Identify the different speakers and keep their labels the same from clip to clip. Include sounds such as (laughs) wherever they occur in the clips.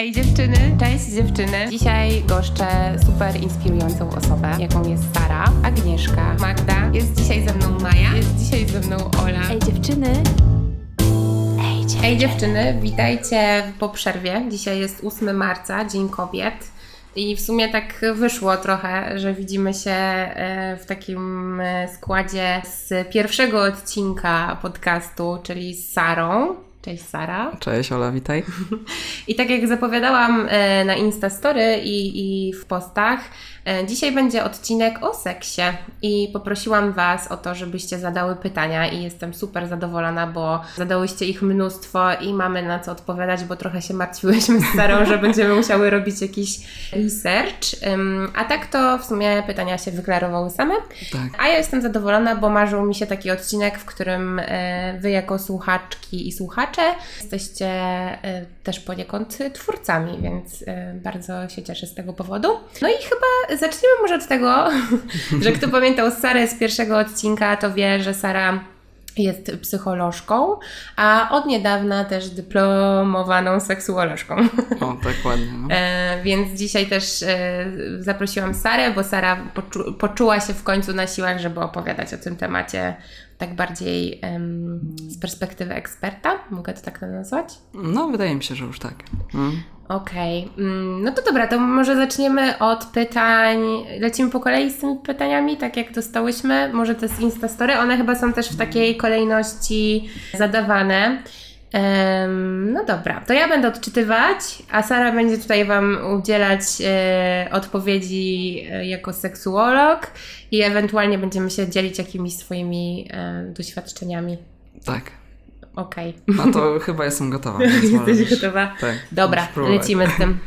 Speaker 1: Ej dziewczyny, cześć dziewczyny. Dzisiaj goszczę super inspirującą osobę, jaką jest Sara, Agnieszka, Magda. Jest dzisiaj ze mną Maja, jest dzisiaj ze mną Ola.
Speaker 2: Ej dziewczyny. Ej dziewczyny.
Speaker 1: Ej dziewczyny, witajcie po przerwie. Dzisiaj jest 8 marca, Dzień Kobiet. I w sumie tak wyszło trochę, że widzimy się e, w takim e, składzie z pierwszego odcinka podcastu, czyli z Sarą. Cześć Sara.
Speaker 3: Cześć Ola, witaj. (laughs)
Speaker 1: I tak jak zapowiadałam e, na Instastory i, i w postach, e, dzisiaj będzie odcinek o seksie i poprosiłam Was o to, żebyście zadały pytania i jestem super zadowolona, bo zadałyście ich mnóstwo i mamy na co odpowiadać, bo trochę się martwiłyśmy z Sarą, że (laughs) będziemy musiały robić jakiś research, a tak to w sumie pytania się wyklarowały same.
Speaker 3: Tak.
Speaker 1: A ja jestem zadowolona, bo marzył mi się taki odcinek, w którym e, Wy jako słuchaczki i słuchacze jesteście e, też poniekąd twórcami, więc e, bardzo się cieszę z tego powodu. No i chyba zaczniemy może od tego, (laughs) że kto pamiętał Sarę z pierwszego odcinka, to wie, że Sara jest psycholożką, a od niedawna też dyplomowaną seksuolożką.
Speaker 3: O, tak ładnie. No. (laughs)
Speaker 1: E, więc dzisiaj też e, zaprosiłam Sarę, bo Sara poczu- poczuła się w końcu na siłach, żeby opowiadać o tym temacie tak bardziej em, z perspektywy eksperta. Mogę to tak nazwać?
Speaker 3: no, wydaje mi się, że już tak. Mm.
Speaker 1: Okej, mm, no to dobra, to może zaczniemy od pytań. Lecimy po kolei z tymi pytaniami, tak jak dostałyśmy. Może te z Instastory, one chyba są też w takiej kolejności zadawane. No dobra, to ja będę odczytywać, a Sara będzie tutaj Wam udzielać e, odpowiedzi e, jako seksuolog i ewentualnie będziemy się dzielić jakimiś swoimi e, doświadczeniami.
Speaker 3: Tak.
Speaker 1: Okej.
Speaker 3: No to (laughs) chyba jestem gotowa. (laughs)
Speaker 1: Jesteś gotowa?
Speaker 3: Tak.
Speaker 1: Dobra, lecimy z tym.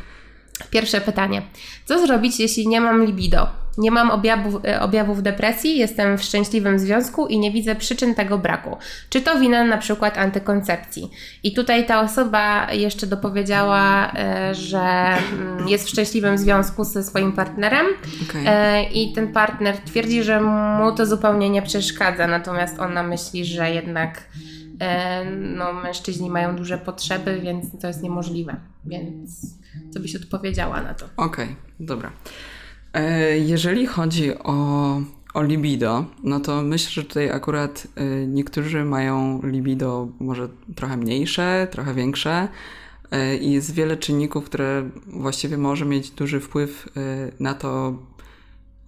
Speaker 1: Pierwsze pytanie. Co zrobić, jeśli nie mam libido? Nie mam objawów, e, objawów depresji, jestem w szczęśliwym związku i nie widzę przyczyn tego braku. Czy to wina na przykład antykoncepcji? I tutaj ta osoba jeszcze dopowiedziała, e, że mm, jest w szczęśliwym związku ze swoim partnerem
Speaker 3: Okej.
Speaker 1: e, i ten partner twierdzi, że mu to zupełnie nie przeszkadza, natomiast ona myśli, że jednak no, mężczyźni mają duże potrzeby, więc to jest niemożliwe. Więc co byś odpowiedziała na to?
Speaker 3: Okej, dobra. E, jeżeli chodzi o, o libido, no to myślę, że tutaj akurat e, niektórzy mają libido może trochę mniejsze, trochę większe e, i jest wiele czynników, które właściwie może mieć duży wpływ na to,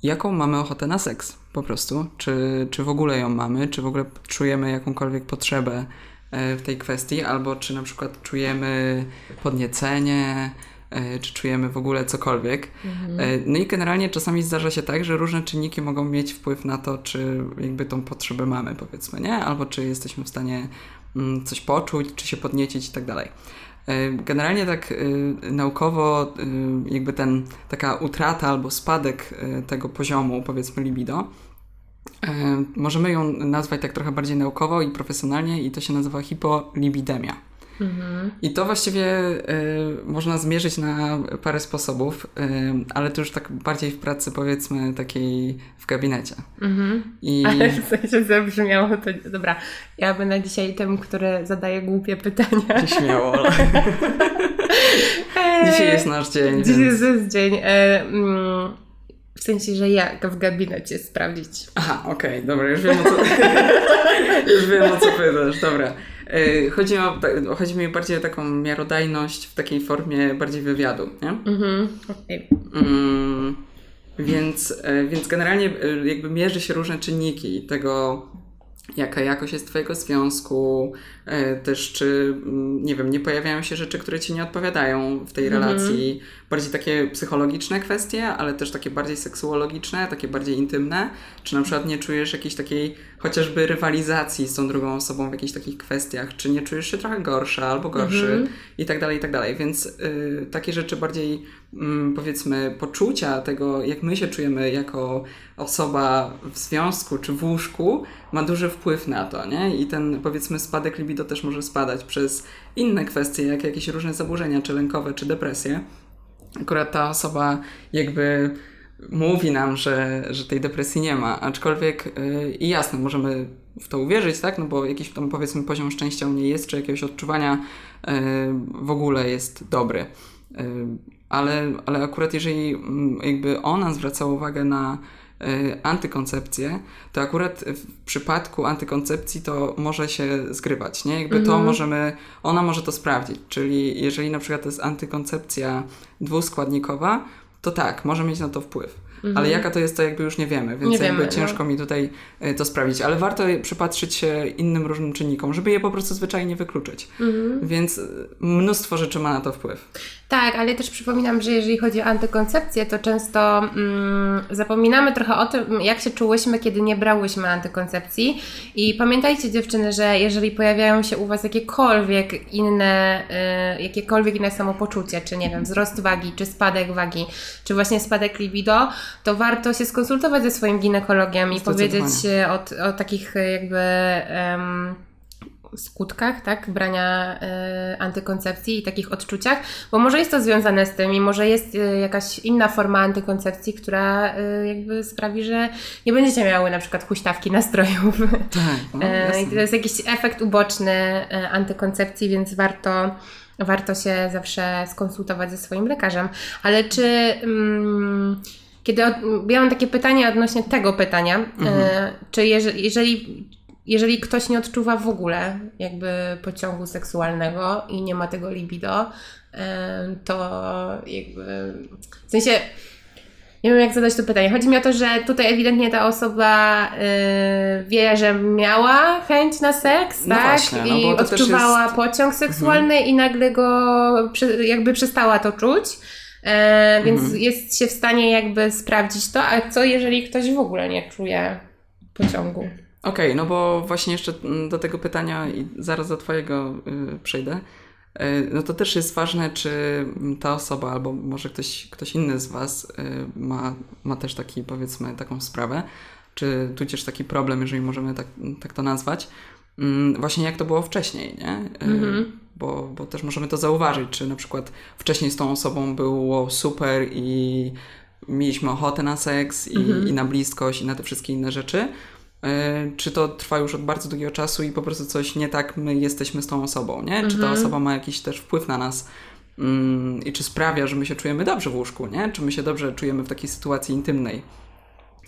Speaker 3: jaką mamy ochotę na seks po prostu. Czy, czy w ogóle ją mamy, czy w ogóle czujemy jakąkolwiek potrzebę w tej kwestii, albo czy na przykład czujemy podniecenie, czy czujemy w ogóle cokolwiek. E, No i generalnie czasami zdarza się tak, że różne czynniki mogą mieć wpływ na to, czy jakby tą potrzebę mamy, powiedzmy, nie? Albo czy jesteśmy w stanie mm, coś poczuć, czy się podniecić i tak dalej. E, Generalnie tak y, naukowo y, jakby ten, taka utrata albo spadek y, tego poziomu, powiedzmy libido, e, możemy ją nazwać tak trochę bardziej naukowo i profesjonalnie i to się nazywa hipolibidemia. I to właściwie y, można zmierzyć na parę sposobów, y, ale to już tak bardziej w pracy powiedzmy takiej w gabinecie. I (laughs)
Speaker 1: Ale w sensie zabrzmiało to... Dobra, ja będę dzisiaj tym, który zadaje głupie pytania.
Speaker 3: śmiało. (laughs) (laughs) Dzisiaj jest nasz dzień.
Speaker 1: Dzisiaj
Speaker 3: więc...
Speaker 1: jest dzień. E, mm, w sensie, że jak w gabinecie sprawdzić.
Speaker 3: Aha, okej, dobra, już wiem o co, już wiem o co pytasz, dobra. E, Chodzi, o, chodzi mi bardziej o taką miarodajność w takiej formie bardziej wywiadu, nie?
Speaker 1: Mhm, okej.
Speaker 3: Mm, więc, e, więc generalnie e, jakby mierzy się różne czynniki tego, jaka jakość jest Twojego związku, też czy, mm, nie wiem, nie pojawiają się rzeczy, które Ci nie odpowiadają w tej relacji. Bardziej takie psychologiczne kwestie, ale też takie bardziej seksuologiczne, takie bardziej intymne. Czy na przykład nie czujesz jakiejś takiej chociażby rywalizacji z tą drugą osobą w jakichś takich kwestiach, czy nie czujesz się trochę gorsza albo gorszy i tak dalej, i tak dalej. Więc y, takie rzeczy bardziej mm, powiedzmy poczucia tego, jak my się czujemy jako osoba w związku czy w łóżku, ma duży wpływ na to, nie? I ten powiedzmy spadek libido też może spadać przez inne kwestie, jak jakieś różne zaburzenia, czy lękowe, czy depresje. Akurat ta osoba jakby mówi nam, że, że tej depresji nie ma, aczkolwiek yy, i jasne, możemy w to uwierzyć, tak? No bo jakiś tam powiedzmy poziom szczęścia u niej jest, czy jakiegoś odczuwania yy, w ogóle jest dobry. Ale, ale akurat jeżeli mm, jakby ona zwraca uwagę na antykoncepcję, to akurat w przypadku antykoncepcji to może się zgrywać, nie? Jakby to
Speaker 1: Mhm.
Speaker 3: możemy, ona może to sprawdzić, czyli jeżeli na przykład to jest antykoncepcja dwuskładnikowa, to tak, może mieć na to wpływ. Ale jaka to jest, to jakby już nie wiemy, więc
Speaker 1: Mhm. Nie
Speaker 3: jakby
Speaker 1: wiemy, no.
Speaker 3: ciężko mi tutaj y, to sprawdzić. Ale warto przypatrzyć się innym różnym czynnikom, żeby je po prostu zwyczajnie wykluczyć.
Speaker 1: Mhm.
Speaker 3: Więc y, mnóstwo rzeczy ma na to wpływ.
Speaker 1: Tak, ale też przypominam, że jeżeli chodzi o antykoncepcję, to często mm, zapominamy trochę o tym, jak się czułyśmy, kiedy nie brałyśmy antykoncepcji. I pamiętajcie dziewczyny, że jeżeli pojawiają się u Was jakiekolwiek inne, y, jakiekolwiek inne samopoczucie, czy nie wiem, wzrost wagi, czy spadek wagi, czy właśnie spadek libido, to warto się skonsultować ze swoim ginekologiem i powiedzieć y, o, o takich y, jakby... skutkach, tak, brania y, antykoncepcji i takich odczuciach, bo może jest to związane z tym i może jest y, jakaś inna forma antykoncepcji, która y, jakby sprawi, że nie będziecie miały na przykład huśtawki nastrojów.
Speaker 3: Tak, no,
Speaker 1: E, to jest jakiś efekt uboczny e, antykoncepcji, więc warto, warto się zawsze skonsultować ze swoim lekarzem. Ale czy. Mm, kiedy od, ja mam takie pytanie odnośnie tego pytania, e, czy jeżeli, jeżeli, jeżeli ktoś nie odczuwa w ogóle jakby pociągu seksualnego i nie ma tego libido, to jakby w sensie nie wiem, jak zadać to pytanie. Chodzi mi o to, że tutaj ewidentnie ta osoba y, wie, że miała chęć na seks,
Speaker 3: No
Speaker 1: tak?
Speaker 3: właśnie, no
Speaker 1: I odczuwała
Speaker 3: jest- Mhm.
Speaker 1: pociąg seksualny i nagle go jakby przestała to czuć. E, więc
Speaker 3: Mhm.
Speaker 1: jest się w stanie jakby sprawdzić to, a co jeżeli ktoś w ogóle nie czuje pociągu?
Speaker 3: Okej, no bo właśnie jeszcze do tego pytania i zaraz do Twojego y, przejdę. Y, No to też jest ważne, czy ta osoba, albo może ktoś, ktoś inny z Was y, ma, ma też taki, powiedzmy, taką sprawę, czy tudzież taki problem, jeżeli możemy tak, tak to nazwać. Mm, Właśnie jak to było wcześniej, nie?
Speaker 1: Mhm.
Speaker 3: Bo, bo też możemy to zauważyć, czy na przykład wcześniej z tą osobą było super i mieliśmy ochotę na seks i,
Speaker 1: Mhm.
Speaker 3: i na bliskość i na te wszystkie inne rzeczy. E, Czy to trwa już od bardzo długiego czasu i po prostu coś nie tak my jesteśmy z tą osobą, nie? Czy ta osoba ma jakiś też wpływ na nas mm, i czy sprawia, że my się czujemy dobrze w łóżku, nie? Czy my się dobrze czujemy w takiej sytuacji intymnej?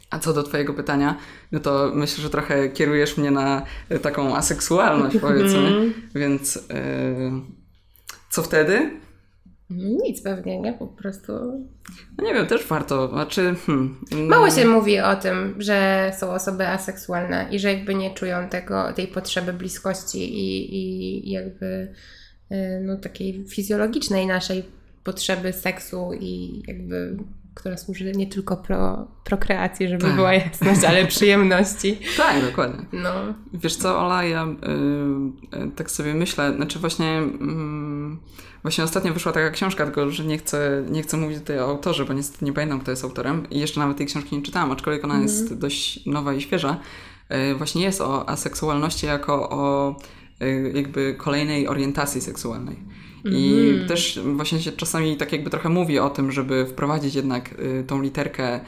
Speaker 3: A co do Twojego pytania, no to myślę, że trochę kierujesz mnie na e, taką aseksualność, powiedzmy. Więc e, co wtedy?
Speaker 1: Nic pewnie, nie? Po prostu.
Speaker 3: No nie wiem, też warto. Znaczy, hmm,
Speaker 1: Mało się mówi o tym, że są osoby aseksualne i że jakby nie czują tego, tej potrzeby bliskości i, i jakby y, no, takiej fizjologicznej naszej potrzeby seksu i jakby która służy nie tylko pro, prokreacji, żeby
Speaker 3: Tak.
Speaker 1: była jasność, ale przyjemności. (laughs)
Speaker 3: Tak, dokładnie.
Speaker 1: No.
Speaker 3: Wiesz co, Ola, ja y, y, tak sobie myślę, znaczy właśnie, mm, właśnie ostatnio wyszła taka książka, tylko że nie chcę, nie chcę mówić tutaj o autorze, bo niestety nie pamiętam, kto jest autorem i jeszcze nawet tej książki nie czytałam, aczkolwiek ona jest dość nowa i świeża. Y, właśnie jest o aseksualności jako o jakby kolejnej orientacji seksualnej. I też właśnie się czasami tak jakby trochę mówi o tym, żeby wprowadzić jednak y, tą literkę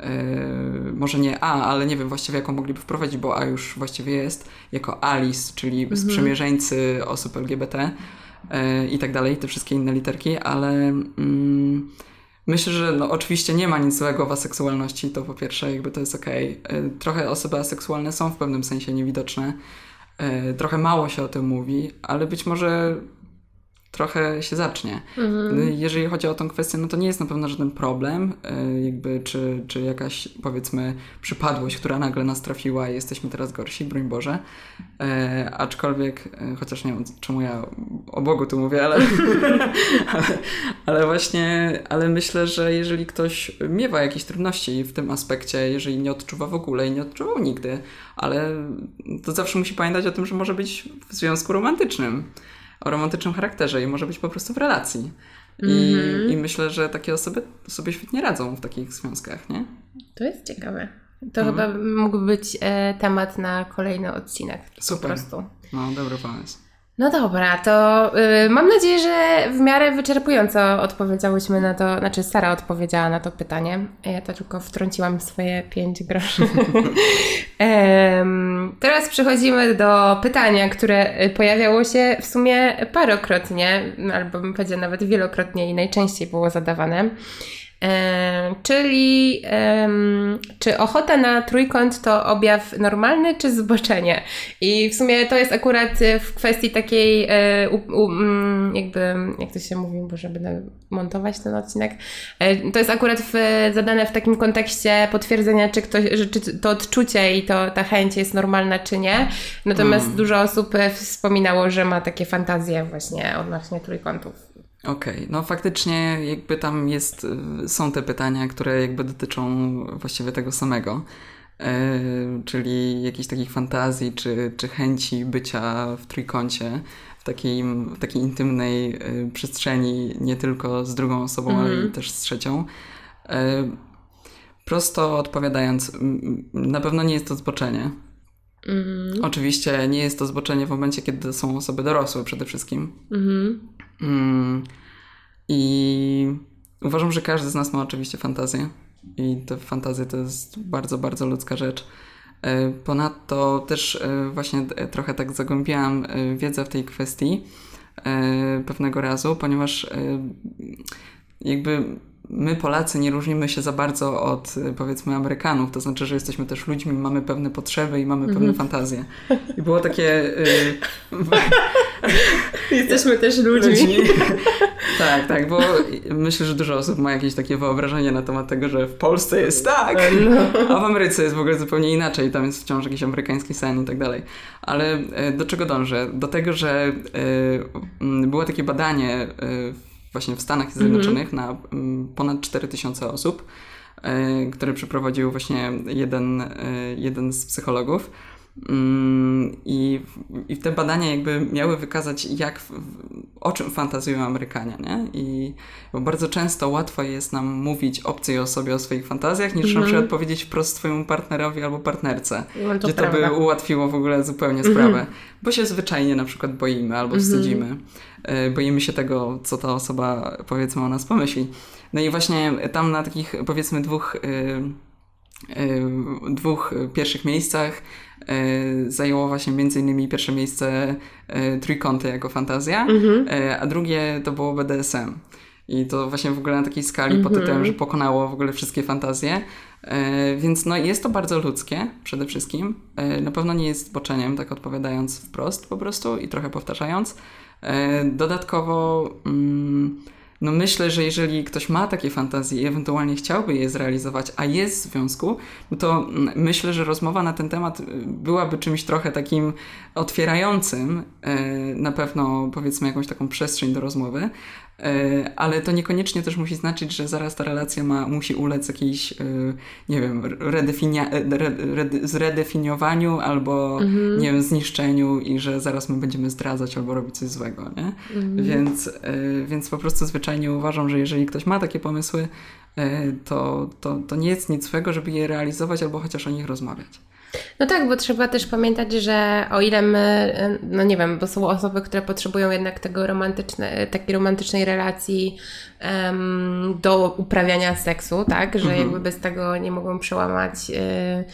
Speaker 3: Yy, może nie A, ale nie wiem właściwie jaką mogliby wprowadzić, bo A już właściwie jest, jako Alice, czyli sprzymierzeńcy osób LGBT yy, i tak dalej, te wszystkie inne literki, ale mm, myślę, że no, oczywiście nie ma nic złego w aseksualności, to po pierwsze jakby to jest okej. Yy, Trochę osoby aseksualne są w pewnym sensie niewidoczne, trochę mało się o tym mówi, ale być może trochę się zacznie. Jeżeli chodzi o tą kwestię, no to nie jest na pewno żaden problem, e, jakby czy, czy jakaś powiedzmy przypadłość, która nagle nas trafiła i jesteśmy teraz gorsi, broń Boże. E, aczkolwiek, e, chociaż nie wiem czemu ja o Bogu tu mówię, ale, ale, (laughs) ale właśnie, ale myślę, że jeżeli ktoś miewa jakieś trudności w tym aspekcie, jeżeli nie odczuwa w ogóle i nie odczuwał nigdy, ale to zawsze musi pamiętać o tym, że może być w związku romantycznym o romantycznym charakterze i może być po prostu w relacji. I, I myślę, że takie osoby sobie świetnie radzą w takich związkach, nie?
Speaker 1: To jest ciekawe. To chyba mógłby być e, temat na kolejny odcinek.
Speaker 3: Super.
Speaker 1: Po prostu.
Speaker 3: No, dobry pomysł.
Speaker 1: No dobra, to y, mam nadzieję, że w miarę wyczerpująco odpowiedziałyśmy na to, znaczy Sara odpowiedziała na to pytanie. Ja to tylko wtrąciłam swoje pięć groszy. (laughs) Teraz przechodzimy do pytania, które pojawiało się w sumie parokrotnie, albo bym powiedziała nawet wielokrotnie i najczęściej było zadawane. E, czyli czy ochota na trójkąt to objaw normalny czy zboczenie? I w sumie to jest akurat w kwestii takiej e, u, u, mm, jakby, jak to się mówi, bo żeby montować ten odcinek, e, to jest akurat w, zadane w takim kontekście potwierdzenia, czy, ktoś, czy to odczucie i to, ta chęć jest normalna, czy nie. Natomiast dużo osób e, wspominało, że ma takie fantazje właśnie odnośnie trójkątów.
Speaker 3: Okej, no faktycznie jakby tam jest, y, są te pytania, które jakby dotyczą właściwie tego samego, e, czyli jakichś takich fantazji czy, czy chęci bycia w trójkącie, w takiej, w takiej intymnej y, przestrzeni, nie tylko z drugą osobą, ale i też z trzecią. E, prosto odpowiadając, na pewno nie jest to zboczenie. Oczywiście nie jest to zboczenie w momencie, kiedy są osoby dorosłe przede wszystkim. Mm. I uważam, że każdy z nas ma oczywiście fantazję. I te fantazje to jest bardzo, bardzo ludzka rzecz. E, Ponadto też e, właśnie e, trochę tak zagłębiałam wiedzę w tej kwestii pewnego razu, ponieważ jakby my Polacy nie różnimy się za bardzo od e, powiedzmy Amerykanów, to znaczy, że jesteśmy też ludźmi, mamy pewne potrzeby i mamy pewne fantazje. I było takie... e, (laughs) (laughs)
Speaker 1: Jesteśmy też ludźmi.
Speaker 3: ludźmi. (laughs) tak, tak, bo myślę, że dużo osób ma jakieś takie wyobrażenie na temat tego, że w Polsce jest tak, a w Ameryce jest w ogóle zupełnie inaczej, tam jest wciąż jakiś amerykański sen i tak dalej. Ale e, do czego dążę? Do tego, że było takie badanie właśnie w Stanach Zjednoczonych na m, ponad 4000 osób, e, które przeprowadził właśnie jeden, e, jeden z psychologów. Mm, I, I te badania jakby miały wykazać, jak, o czym fantazjują Amerykanie, nie? I bo bardzo często łatwo jest nam mówić obcej osobie o swoich fantazjach, niż na przykład powiedzieć wprost swojemu partnerowi albo partnerce,
Speaker 1: No to
Speaker 3: gdzie to
Speaker 1: prawda.
Speaker 3: by ułatwiło w ogóle zupełnie sprawę, bo się zwyczajnie na przykład boimy albo wstydzimy. E, Boimy się tego, co ta osoba powiedzmy o nas pomyśli. No i właśnie tam na takich powiedzmy dwóch y, y, dwóch pierwszych miejscach y, zajęło właśnie między innymi pierwsze miejsce y, trójkąty jako fantazja, y, a drugie to było BDSM. I to właśnie w ogóle na takiej skali pod tytułem, że pokonało w ogóle wszystkie fantazje. E, Więc no jest to bardzo ludzkie przede wszystkim. E, Na pewno nie jest zboczeniem, tak odpowiadając wprost po prostu i trochę powtarzając. E, Dodatkowo mm, no myślę, że jeżeli ktoś ma takie fantazje i ewentualnie chciałby je zrealizować, a jest w związku, no to mm, myślę, że rozmowa na ten temat y, byłaby czymś trochę takim otwierającym, e, na pewno powiedzmy jakąś taką przestrzeń do rozmowy, ale to niekoniecznie też musi znaczyć, że zaraz ta relacja ma, musi ulec jakiejś, e, nie wiem, redefinia, e, re, re, zredefiniowaniu albo, nie wiem, zniszczeniu i że zaraz my będziemy zdradzać albo robić coś złego, nie? Więc, e, więc po prostu zwyczajnie uważam, że jeżeli ktoś ma takie pomysły, e, to, to, to nie jest nic złego, żeby je realizować albo chociaż o nich rozmawiać.
Speaker 1: No tak, bo trzeba też pamiętać, że o ile my, no nie wiem, bo są osoby, które potrzebują jednak tego romantyczne, takiej romantycznej relacji do uprawiania seksu, tak, że jakby bez tego nie mogą przełamać y,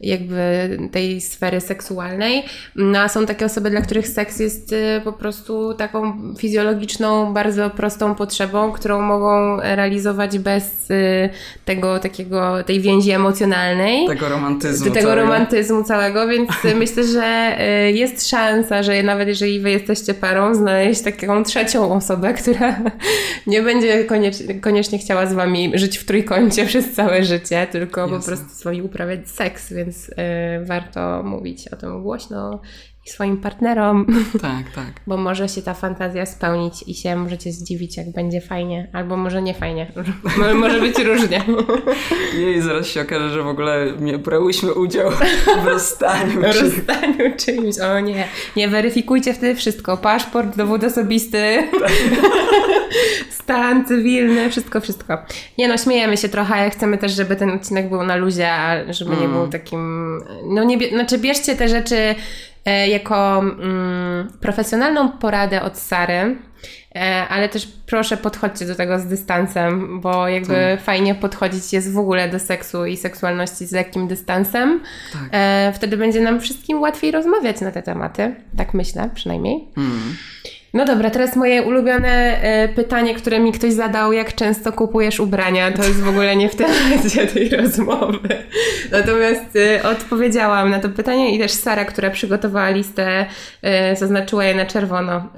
Speaker 1: jakby tej sfery seksualnej. No a są takie osoby, dla których seks jest y, po prostu taką fizjologiczną, bardzo prostą potrzebą, którą mogą realizować bez y, tego takiego, tej więzi emocjonalnej
Speaker 3: Tego romantyzmu.
Speaker 1: tego
Speaker 3: całego.
Speaker 1: romantyzmu całego, więc myślę, że jest szansa, że nawet jeżeli wy jesteście parą, znaleźć taką trzecią osobę, która (laughs) nie będzie koniecznie, koniecznie chciała z wami żyć w trójkącie (laughs) przez całe życie, tylko po
Speaker 3: Jasne.
Speaker 1: prostu z wami uprawiać seks, więc y, warto mówić o tym głośno swoim partnerom, (laughs)
Speaker 3: Tak, tak.
Speaker 1: bo może się ta fantazja spełnić i się możecie zdziwić, jak będzie fajnie, albo może nie fajnie. (laughs) Mo- może być różnie. (laughs)
Speaker 3: Jej, zaraz się okaże, że w ogóle nie brałyśmy udziału w rozstaniu. czy-
Speaker 1: rozstaniu czymś. O nie, nie weryfikujcie wtedy wszystko. Paszport, dowód osobisty, stan cywilny, wszystko, wszystko. Nie no, śmiejemy się trochę, chcemy też, żeby ten odcinek był na luzie, a żeby nie był takim... No nie, znaczy bierzcie te rzeczy jako mm, profesjonalną poradę od Sary, e, ale też proszę podchodźcie do tego z dystansem, bo jakby
Speaker 3: Tak.
Speaker 1: fajnie podchodzić jest w ogóle do seksu i seksualności z lekkim dystansem.
Speaker 3: Tak.
Speaker 1: E, wtedy będzie nam wszystkim łatwiej rozmawiać na te tematy. Tak myślę przynajmniej.
Speaker 3: Mm.
Speaker 1: No dobra, teraz moje ulubione e, pytanie, które mi ktoś zadał, jak często kupujesz ubrania, to jest w ogóle nie w temacie (laughs) tej rozmowy. Natomiast e, odpowiedziałam na to pytanie i też Sara, która przygotowała listę, e, zaznaczyła je na czerwono.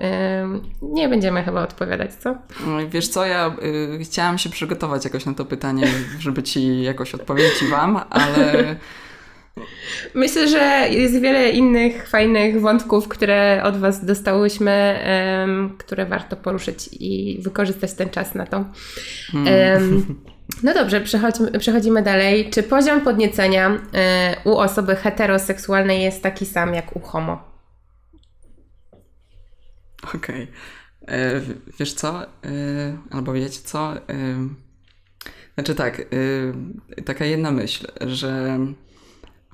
Speaker 1: Nie będziemy chyba odpowiadać, co?
Speaker 3: No Wiesz co, ja chciałam się przygotować jakoś na to pytanie, żeby ci jakoś odpowiedzieć wam, ale
Speaker 1: Myślę, że jest wiele innych fajnych wątków, które od Was dostałyśmy, em, które warto poruszyć i wykorzystać ten czas na to. Em, (laughs) no dobrze, przechodzimy dalej. Czy poziom podniecenia e, u osoby heteroseksualnej jest taki sam jak u homo?
Speaker 3: Okej. E, w- Wiesz co? E, Albo wiecie co? E, Znaczy tak, e, taka jedna myśl, że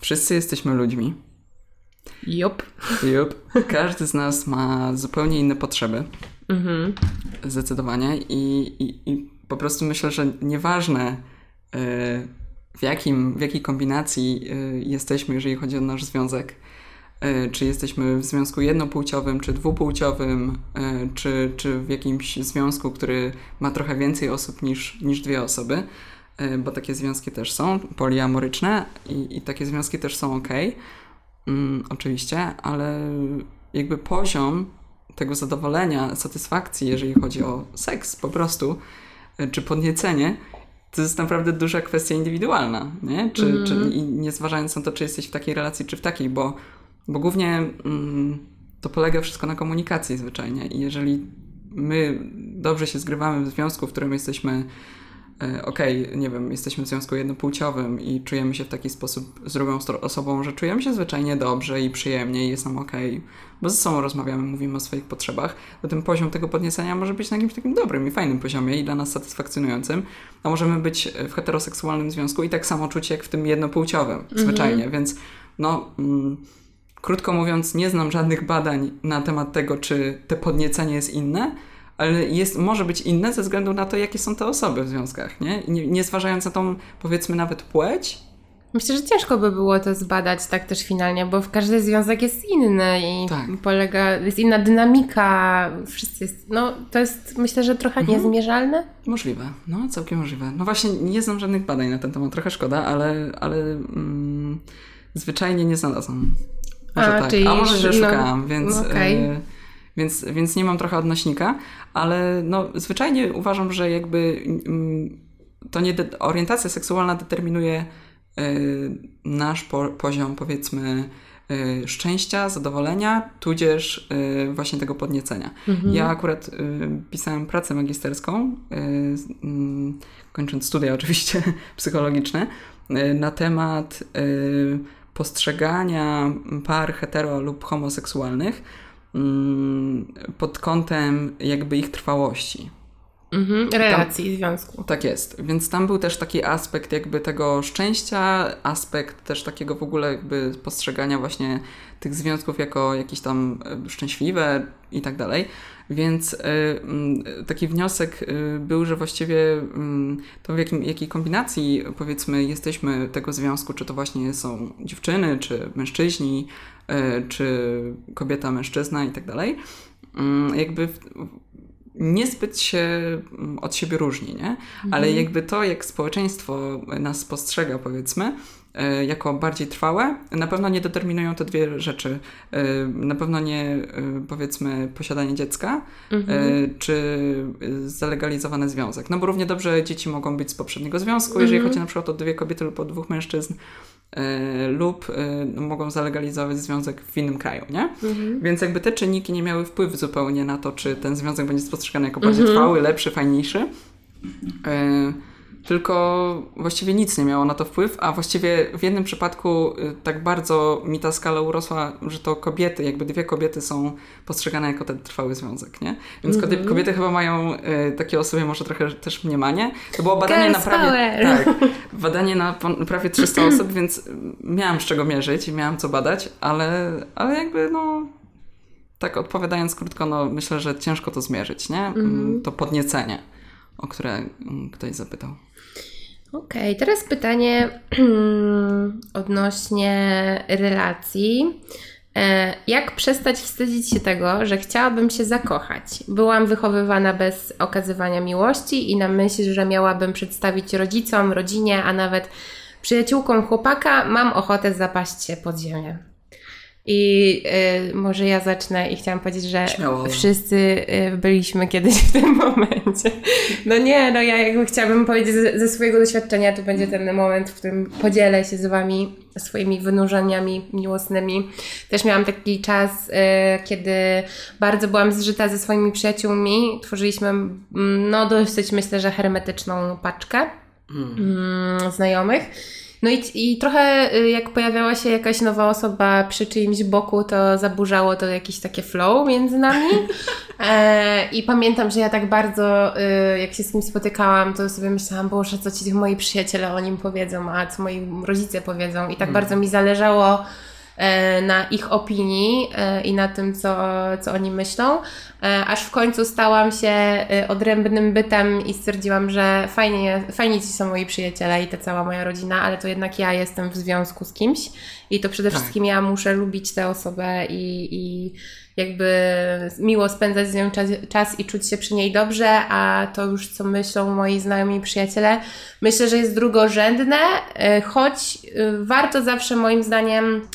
Speaker 3: wszyscy jesteśmy ludźmi.
Speaker 1: Jup.
Speaker 3: Jup. Każdy z nas ma zupełnie inne potrzeby.
Speaker 1: Mhm.
Speaker 3: Zdecydowanie. I, i, i po prostu myślę, że nieważne e, w, jakim, w jakiej kombinacji e, jesteśmy, jeżeli chodzi o nasz związek, e, czy jesteśmy w związku jednopłciowym, czy dwupłciowym, czy, czy w jakimś związku, który ma trochę więcej osób niż, niż dwie osoby, bo takie związki też są, poliamoryczne i, i takie związki też są ok, mm, oczywiście, ale jakby poziom tego zadowolenia, satysfakcji, jeżeli chodzi o seks po prostu, y, czy podniecenie, to jest naprawdę duża kwestia indywidualna, nie? Czy,
Speaker 1: Mhm.
Speaker 3: czy, I nie zważając na to, czy jesteś w takiej relacji, czy w takiej, bo, bo głównie mm, to polega wszystko na komunikacji zwyczajnie i jeżeli my dobrze się zgrywamy w związku, w którym jesteśmy e, okej, nie wiem, jesteśmy w związku jednopłciowym i czujemy się w taki sposób z drugą osobą, że czujemy się zwyczajnie dobrze i przyjemnie i jest nam okej, bo ze sobą rozmawiamy, mówimy o swoich potrzebach, to ten poziom tego podniecenia może być na jakimś takim dobrym i fajnym poziomie i dla nas satysfakcjonującym, a możemy być w heteroseksualnym związku i tak samo czuć jak w tym jednopłciowym, zwyczajnie, więc no... Mm, Krótko mówiąc, nie znam żadnych badań na temat tego, czy te podniecenie jest inne, ale jest, może być inne ze względu na to, jakie są te osoby w związkach, nie? Nie, nie zważając na tą, powiedzmy, nawet płeć.
Speaker 1: Myślę, że ciężko by było to zbadać tak też finalnie, bo w każdy związek jest inny i
Speaker 3: Tak.
Speaker 1: polega, jest inna dynamika, wszyscy jest, no to jest myślę, że trochę
Speaker 3: Mhm.
Speaker 1: niezmierzalne.
Speaker 3: Możliwe, no całkiem możliwe. No właśnie, nie znam żadnych badań na ten temat, trochę szkoda, ale, ale mm, zwyczajnie nie znalazłam. Może
Speaker 1: A,
Speaker 3: tak,
Speaker 1: czyli
Speaker 3: a może źle
Speaker 1: no,
Speaker 3: szukałam, więc,
Speaker 1: no okej.
Speaker 3: e, więc, więc nie mam trochę odnośnika, ale no zwyczajnie uważam, że jakby mm, to nie orientacja seksualna determinuje e, nasz po, poziom, powiedzmy, e, szczęścia, zadowolenia, tudzież e, właśnie tego podniecenia. Ja akurat pisałem pracę magisterską, mm, kończąc studia oczywiście (laughs) psychologiczne, na temat postrzegania par hetero lub homoseksualnych pod kątem jakby ich trwałości.
Speaker 1: Mhm. Relacji, związku.
Speaker 3: Tak jest, więc tam był też taki aspekt jakby tego szczęścia, aspekt też takiego w ogóle jakby postrzegania właśnie tych związków jako jakieś tam e, szczęśliwe i tak dalej. Więc mm, taki wniosek y, był, że właściwie to w jakim, jakiej kombinacji powiedzmy jesteśmy tego związku, czy to właśnie są dziewczyny, czy mężczyźni, czy kobieta, mężczyzna i tak dalej, mm, jakby niezbyt się od siebie różni, nie? Ale jakby to, jak społeczeństwo nas postrzega, powiedzmy, e, jako bardziej trwałe, na pewno nie determinują te dwie rzeczy. E, Na pewno nie, e, powiedzmy, posiadanie dziecka, e, czy zalegalizowany związek. No bo równie dobrze dzieci mogą być z poprzedniego związku, jeżeli chodzi na przykład o dwie kobiety lub o dwóch mężczyzn, e, lub e, mogą zalegalizować związek w innym kraju, nie? Więc jakby te czynniki nie miały wpływu zupełnie na to, czy ten związek będzie spostrzegany jako bardziej trwały, lepszy, fajniejszy. Tylko właściwie nic nie miało na to wpływ, a właściwie w jednym przypadku y, tak bardzo mi ta skala urosła, że to kobiety, jakby dwie kobiety są postrzegane jako ten trwały związek, nie? Więc
Speaker 1: Mhm.
Speaker 3: kobiety, kobiety chyba mają y, takie o sobie może trochę też mniemanie. To było badanie
Speaker 1: Girls
Speaker 3: na prawie... Tak, (laughs) badanie na prawie 300 osób, więc miałam z czego mierzyć i miałam co badać, ale, ale jakby no... Tak odpowiadając krótko, no myślę, że ciężko to zmierzyć, nie?
Speaker 1: Mhm.
Speaker 3: To podniecenie, o które mm, ktoś zapytał.
Speaker 1: Okej, teraz pytanie (clears throat) odnośnie relacji. E, Jak przestać wstydzić się tego, że chciałabym się zakochać? Byłam wychowywana bez okazywania miłości i na myśl, że miałabym przedstawić rodzicom, rodzinie, a nawet przyjaciółkom chłopaka, mam ochotę zapaść się pod ziemię. I y, może ja zacznę i chciałam powiedzieć, że
Speaker 3: Śmiało.
Speaker 1: wszyscy y, byliśmy kiedyś w tym (laughs) momencie. No nie, no ja jakby chciałabym powiedzieć ze, ze swojego doświadczenia, to będzie ten moment, w którym podzielę się z Wami swoimi wynurzeniami miłosnymi. Też miałam taki czas, y, kiedy bardzo byłam zżyta ze swoimi przyjaciółmi. Tworzyliśmy, mm, no dosyć myślę, że hermetyczną paczkę mm, znajomych. No i, i trochę y, jak pojawiała się jakaś nowa osoba przy czyimś boku, to zaburzało to jakieś takie flow między nami. (laughs) E, I pamiętam, że ja tak bardzo, y, jak się z kimś spotykałam, to sobie myślałam, Boże, co ci moi przyjaciele o nim powiedzą, a co moi rodzice powiedzą. I tak bardzo mi zależało na ich opinii e, i na tym, co, co oni myślą, e, aż w końcu stałam się e, odrębnym bytem i stwierdziłam, że fajnie, fajnie ci są moi przyjaciele i ta cała moja rodzina, ale to jednak ja jestem w związku z kimś i to przede
Speaker 3: Tak.
Speaker 1: wszystkim ja muszę lubić tę osobę i, i jakby miło spędzać z nią czas, czas i czuć się przy niej dobrze, a to już co myślą moi znajomi i przyjaciele, myślę, że jest drugorzędne, e, choć e, warto zawsze moim zdaniem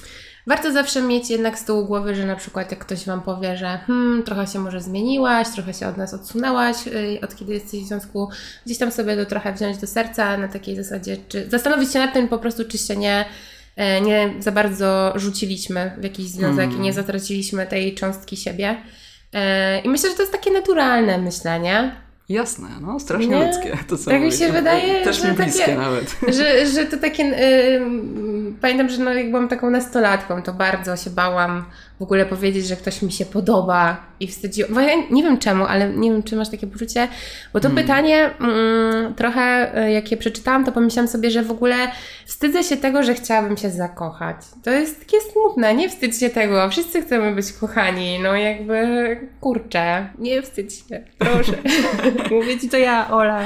Speaker 1: Warto zawsze mieć jednak z tyłu głowy, że na przykład jak ktoś Wam powie, że hmm, trochę się może zmieniłaś, trochę się od nas odsunęłaś, yy, od kiedy jesteś w związku, gdzieś tam sobie to trochę wziąć do serca na takiej zasadzie, czy zastanowić się nad tym po prostu, czy się nie, e, nie za bardzo rzuciliśmy w jakiś związek i nie zatraciliśmy tej cząstki siebie. E, I myślę, że to jest takie naturalne myślenie.
Speaker 3: Jasne, no strasznie
Speaker 1: Nie?
Speaker 3: ludzkie. To co
Speaker 1: Tak mi się wydaje,
Speaker 3: Też
Speaker 1: że
Speaker 3: mi bliskie
Speaker 1: takie-
Speaker 3: nawet. (laughs)
Speaker 1: że, że to takie. ym, pamiętam, że no, jak byłam taką nastolatką, to bardzo się bałam w ogóle powiedzieć, że ktoś mi się podoba i wstydziłam. Bo ja nie wiem czemu, ale nie wiem, czy masz takie poczucie, bo to pytanie mm, trochę, y, jak je przeczytałam, to pomyślałam sobie, że w ogóle wstydzę się tego, że chciałabym się zakochać. To jest takie smutne, nie wstydź się tego. Wszyscy chcemy być kochani, no jakby kurczę, nie wstydź się, proszę. (laughs) Mówię ci to ja, Ola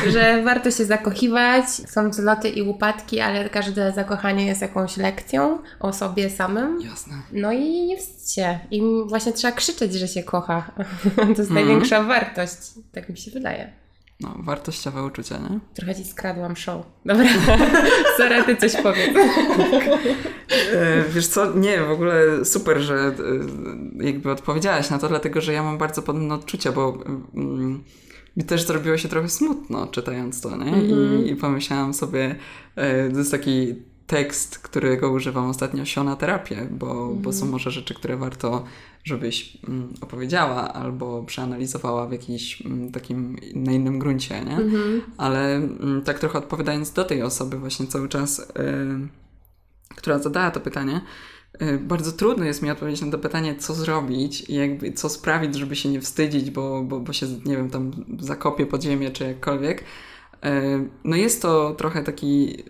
Speaker 1: (laughs) że warto się zakochiwać, są wzloty i upadki, ale każde zakochanie jest jakąś lekcją o sobie samym.
Speaker 3: Jasne.
Speaker 1: No i nie wstydź się. I właśnie trzeba krzyczeć, że się kocha. (laughs) To jest największa wartość. Tak mi się wydaje.
Speaker 3: No, wartościowe uczucie, nie?
Speaker 1: Trochę ci skradłam show. Dobra. (laughs) Sara, ty coś powiedz.
Speaker 3: E, Wiesz co, nie, w ogóle super, że e, jakby odpowiedziałaś na to, dlatego że ja mam bardzo podobne odczucia, bo mm, mi też zrobiło się trochę smutno czytając to, nie? I, I pomyślałam sobie, e, to jest taki tekst, którego używam ostatnio, siona terapię, bo, bo są może rzeczy, które warto, żebyś mm, opowiedziała albo przeanalizowała w jakimś mm, takim, na innym gruncie, nie? Ale mm, tak trochę odpowiadając do tej osoby właśnie cały czas, y, która zadała to pytanie, bardzo trudno jest mi odpowiedzieć na to pytanie, co zrobić i jakby co sprawić, żeby się nie wstydzić, bo, bo, bo się, nie wiem, tam zakopie pod ziemię czy jakkolwiek. Y, No jest to trochę taki,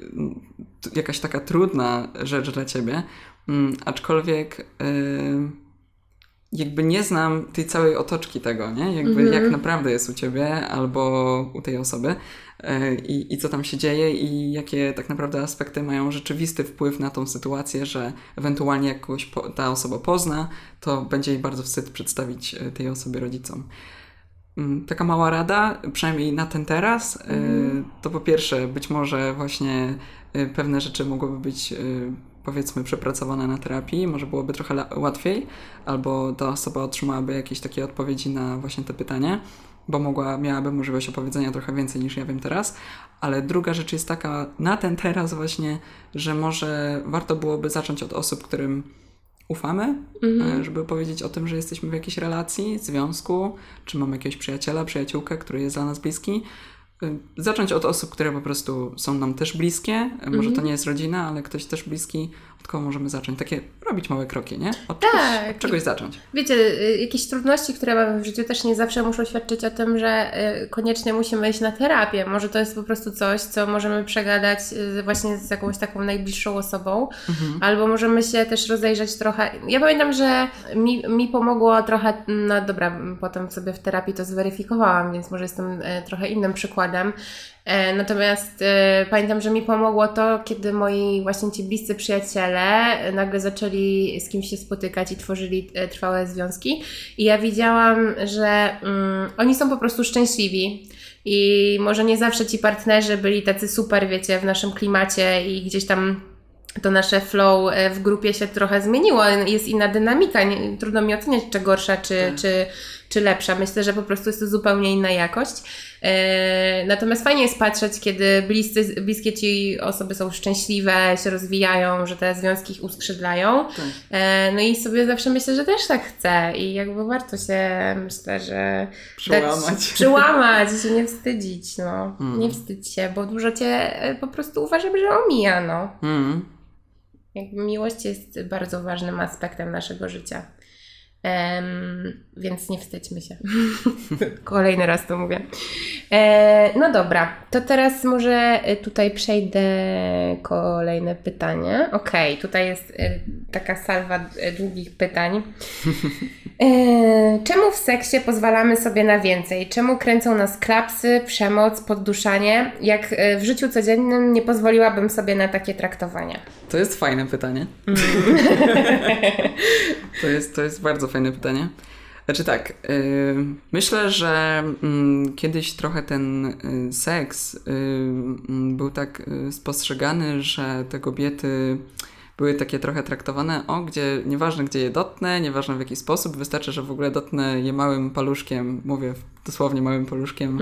Speaker 3: jakaś taka trudna rzecz dla ciebie, mm, aczkolwiek y, jakby nie znam tej całej otoczki tego, nie? Jakby jak naprawdę jest u ciebie albo u tej osoby i, i co tam się dzieje i jakie tak naprawdę aspekty mają rzeczywisty wpływ na tą sytuację, że ewentualnie jak kogoś po, ta osoba pozna, to będzie jej bardzo wstyd przedstawić e, tej osobie rodzicom. Mm, Taka mała rada, przynajmniej na ten teraz, e, to po pierwsze, być może właśnie e, pewne rzeczy mogłyby być e, powiedzmy przepracowane na terapii, może byłoby trochę łatwiej, albo ta osoba otrzymałaby jakieś takie odpowiedzi na właśnie te pytanie, bo mogła, miałaby możliwość opowiedzenia trochę więcej niż ja wiem teraz. Ale druga rzecz jest taka na ten teraz właśnie, że może warto byłoby zacząć od osób, którym ufamy, e, żeby powiedzieć o tym, że jesteśmy w jakiejś relacji, związku, czy mamy jakiegoś przyjaciela, przyjaciółkę, który jest dla nas bliski. Zacząć od osób, które po prostu są nam też bliskie. Może
Speaker 1: Mhm.
Speaker 3: to nie jest rodzina, ale ktoś też bliski, kogo możemy zacząć. Takie robić małe kroki, nie? Od
Speaker 1: Tak.
Speaker 3: czegoś, od czegoś zacząć.
Speaker 1: Wiecie, y, jakieś trudności, które mamy w życiu też nie zawsze muszą świadczyć o tym, że y, koniecznie musimy iść na terapię. Może to jest po prostu coś, co możemy przegadać y, właśnie z jakąś taką najbliższą osobą, albo możemy się też rozejrzeć trochę. Ja pamiętam, że mi, mi pomogło trochę, no dobra, potem sobie w terapii to zweryfikowałam, więc może jestem trochę innym przykładem. E, Natomiast e, pamiętam, że mi pomogło to, kiedy moi właśnie ci bliscy przyjaciele e, nagle zaczęli z kimś się spotykać i tworzyli e, trwałe związki. I ja widziałam, że mm, oni są po prostu szczęśliwi. I może nie zawsze ci partnerzy byli tacy super, wiecie, w naszym klimacie i gdzieś tam to nasze flow w grupie się trochę zmieniło. Jest inna dynamika. Nie, trudno mi oceniać, czy gorsza, czy,
Speaker 3: Tak.
Speaker 1: czy, czy lepsza. Myślę, że po prostu jest to zupełnie inna jakość. E, natomiast fajnie jest patrzeć, kiedy bliscy, bliskie ci osoby są szczęśliwe, się rozwijają, że te związki ich uskrzydlają.
Speaker 3: Tak.
Speaker 1: E, no i sobie zawsze myślę, że też tak chcę. I jakby warto się, myślę, że
Speaker 3: Przełamać.
Speaker 1: Dać, przełamać i się nie wstydzić, no.
Speaker 3: Mm.
Speaker 1: Nie wstydź się, bo dużo cię e, po prostu uważam, że omija, no.
Speaker 3: Mm.
Speaker 1: Jakby miłość jest bardzo ważnym aspektem naszego życia. Em, więc nie wstydźmy się. (laughs) Kolejny raz to mówię. E, no dobra, to teraz może e, tutaj przejdę kolejne pytanie. Okej, tutaj jest e, taka salwa e, długich pytań. (laughs) E, czemu w seksie pozwalamy sobie na więcej? Czemu kręcą nas klapsy, przemoc, podduszanie? Jak e, w życiu codziennym nie pozwoliłabym sobie na takie traktowanie?
Speaker 3: To jest fajne pytanie.
Speaker 1: Mm. (laughs)
Speaker 3: to, jest, to jest bardzo fajne pytanie. Znaczy tak, yy, myślę, że mm, kiedyś trochę ten y, seks był tak spostrzegany, że te kobiety były takie trochę traktowane, o, gdzie nieważne gdzie je dotknę, nieważne w jaki sposób, wystarczy, że w ogóle dotknę je małym paluszkiem, mówię dosłownie małym paluszkiem,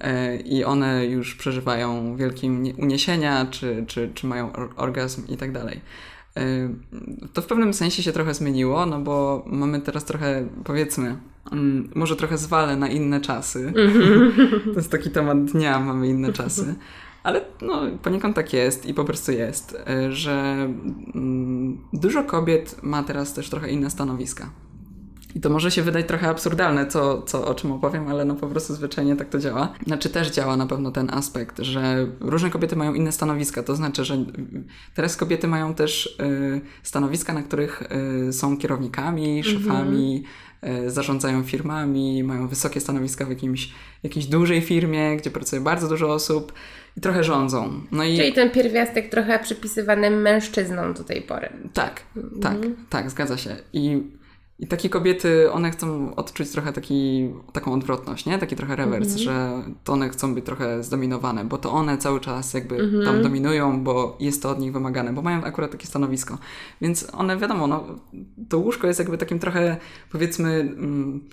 Speaker 3: e, i one już przeżywają wielkie unie- uniesienia, czy, czy, czy mają or- orgazm i tak dalej. E, To w pewnym sensie się trochę zmieniło, no bo mamy teraz trochę, powiedzmy, mm, może trochę zwalę na inne czasy. (laughs) To jest taki temat dnia, mamy inne czasy. Ale no, poniekąd tak jest i po prostu jest, e, że mm, dużo kobiet ma teraz też trochę inne stanowiska. I to może się wydać trochę absurdalne, co, co, o czym opowiem, ale no po prostu zwyczajnie tak to działa. Znaczy też działa na pewno ten aspekt, że różne kobiety mają inne stanowiska. To znaczy, że teraz kobiety mają też y, stanowiska, na których y, są kierownikami, szefami, y, zarządzają firmami, mają wysokie stanowiska w jakimś, jakiejś dużej firmie, gdzie pracuje bardzo dużo osób i trochę rządzą. No i
Speaker 1: Czyli ten pierwiastek trochę przypisywany mężczyznom do tej pory.
Speaker 3: tak, tak, tak, zgadza się. I, I takie kobiety, one chcą odczuć trochę taki, taką odwrotność, nie? Taki trochę rewers, że to one chcą być trochę zdominowane, bo to one cały czas jakby tam dominują, bo jest to od nich wymagane, bo mają akurat takie stanowisko. Więc one, wiadomo, no, to łóżko jest jakby takim trochę, powiedzmy, mm,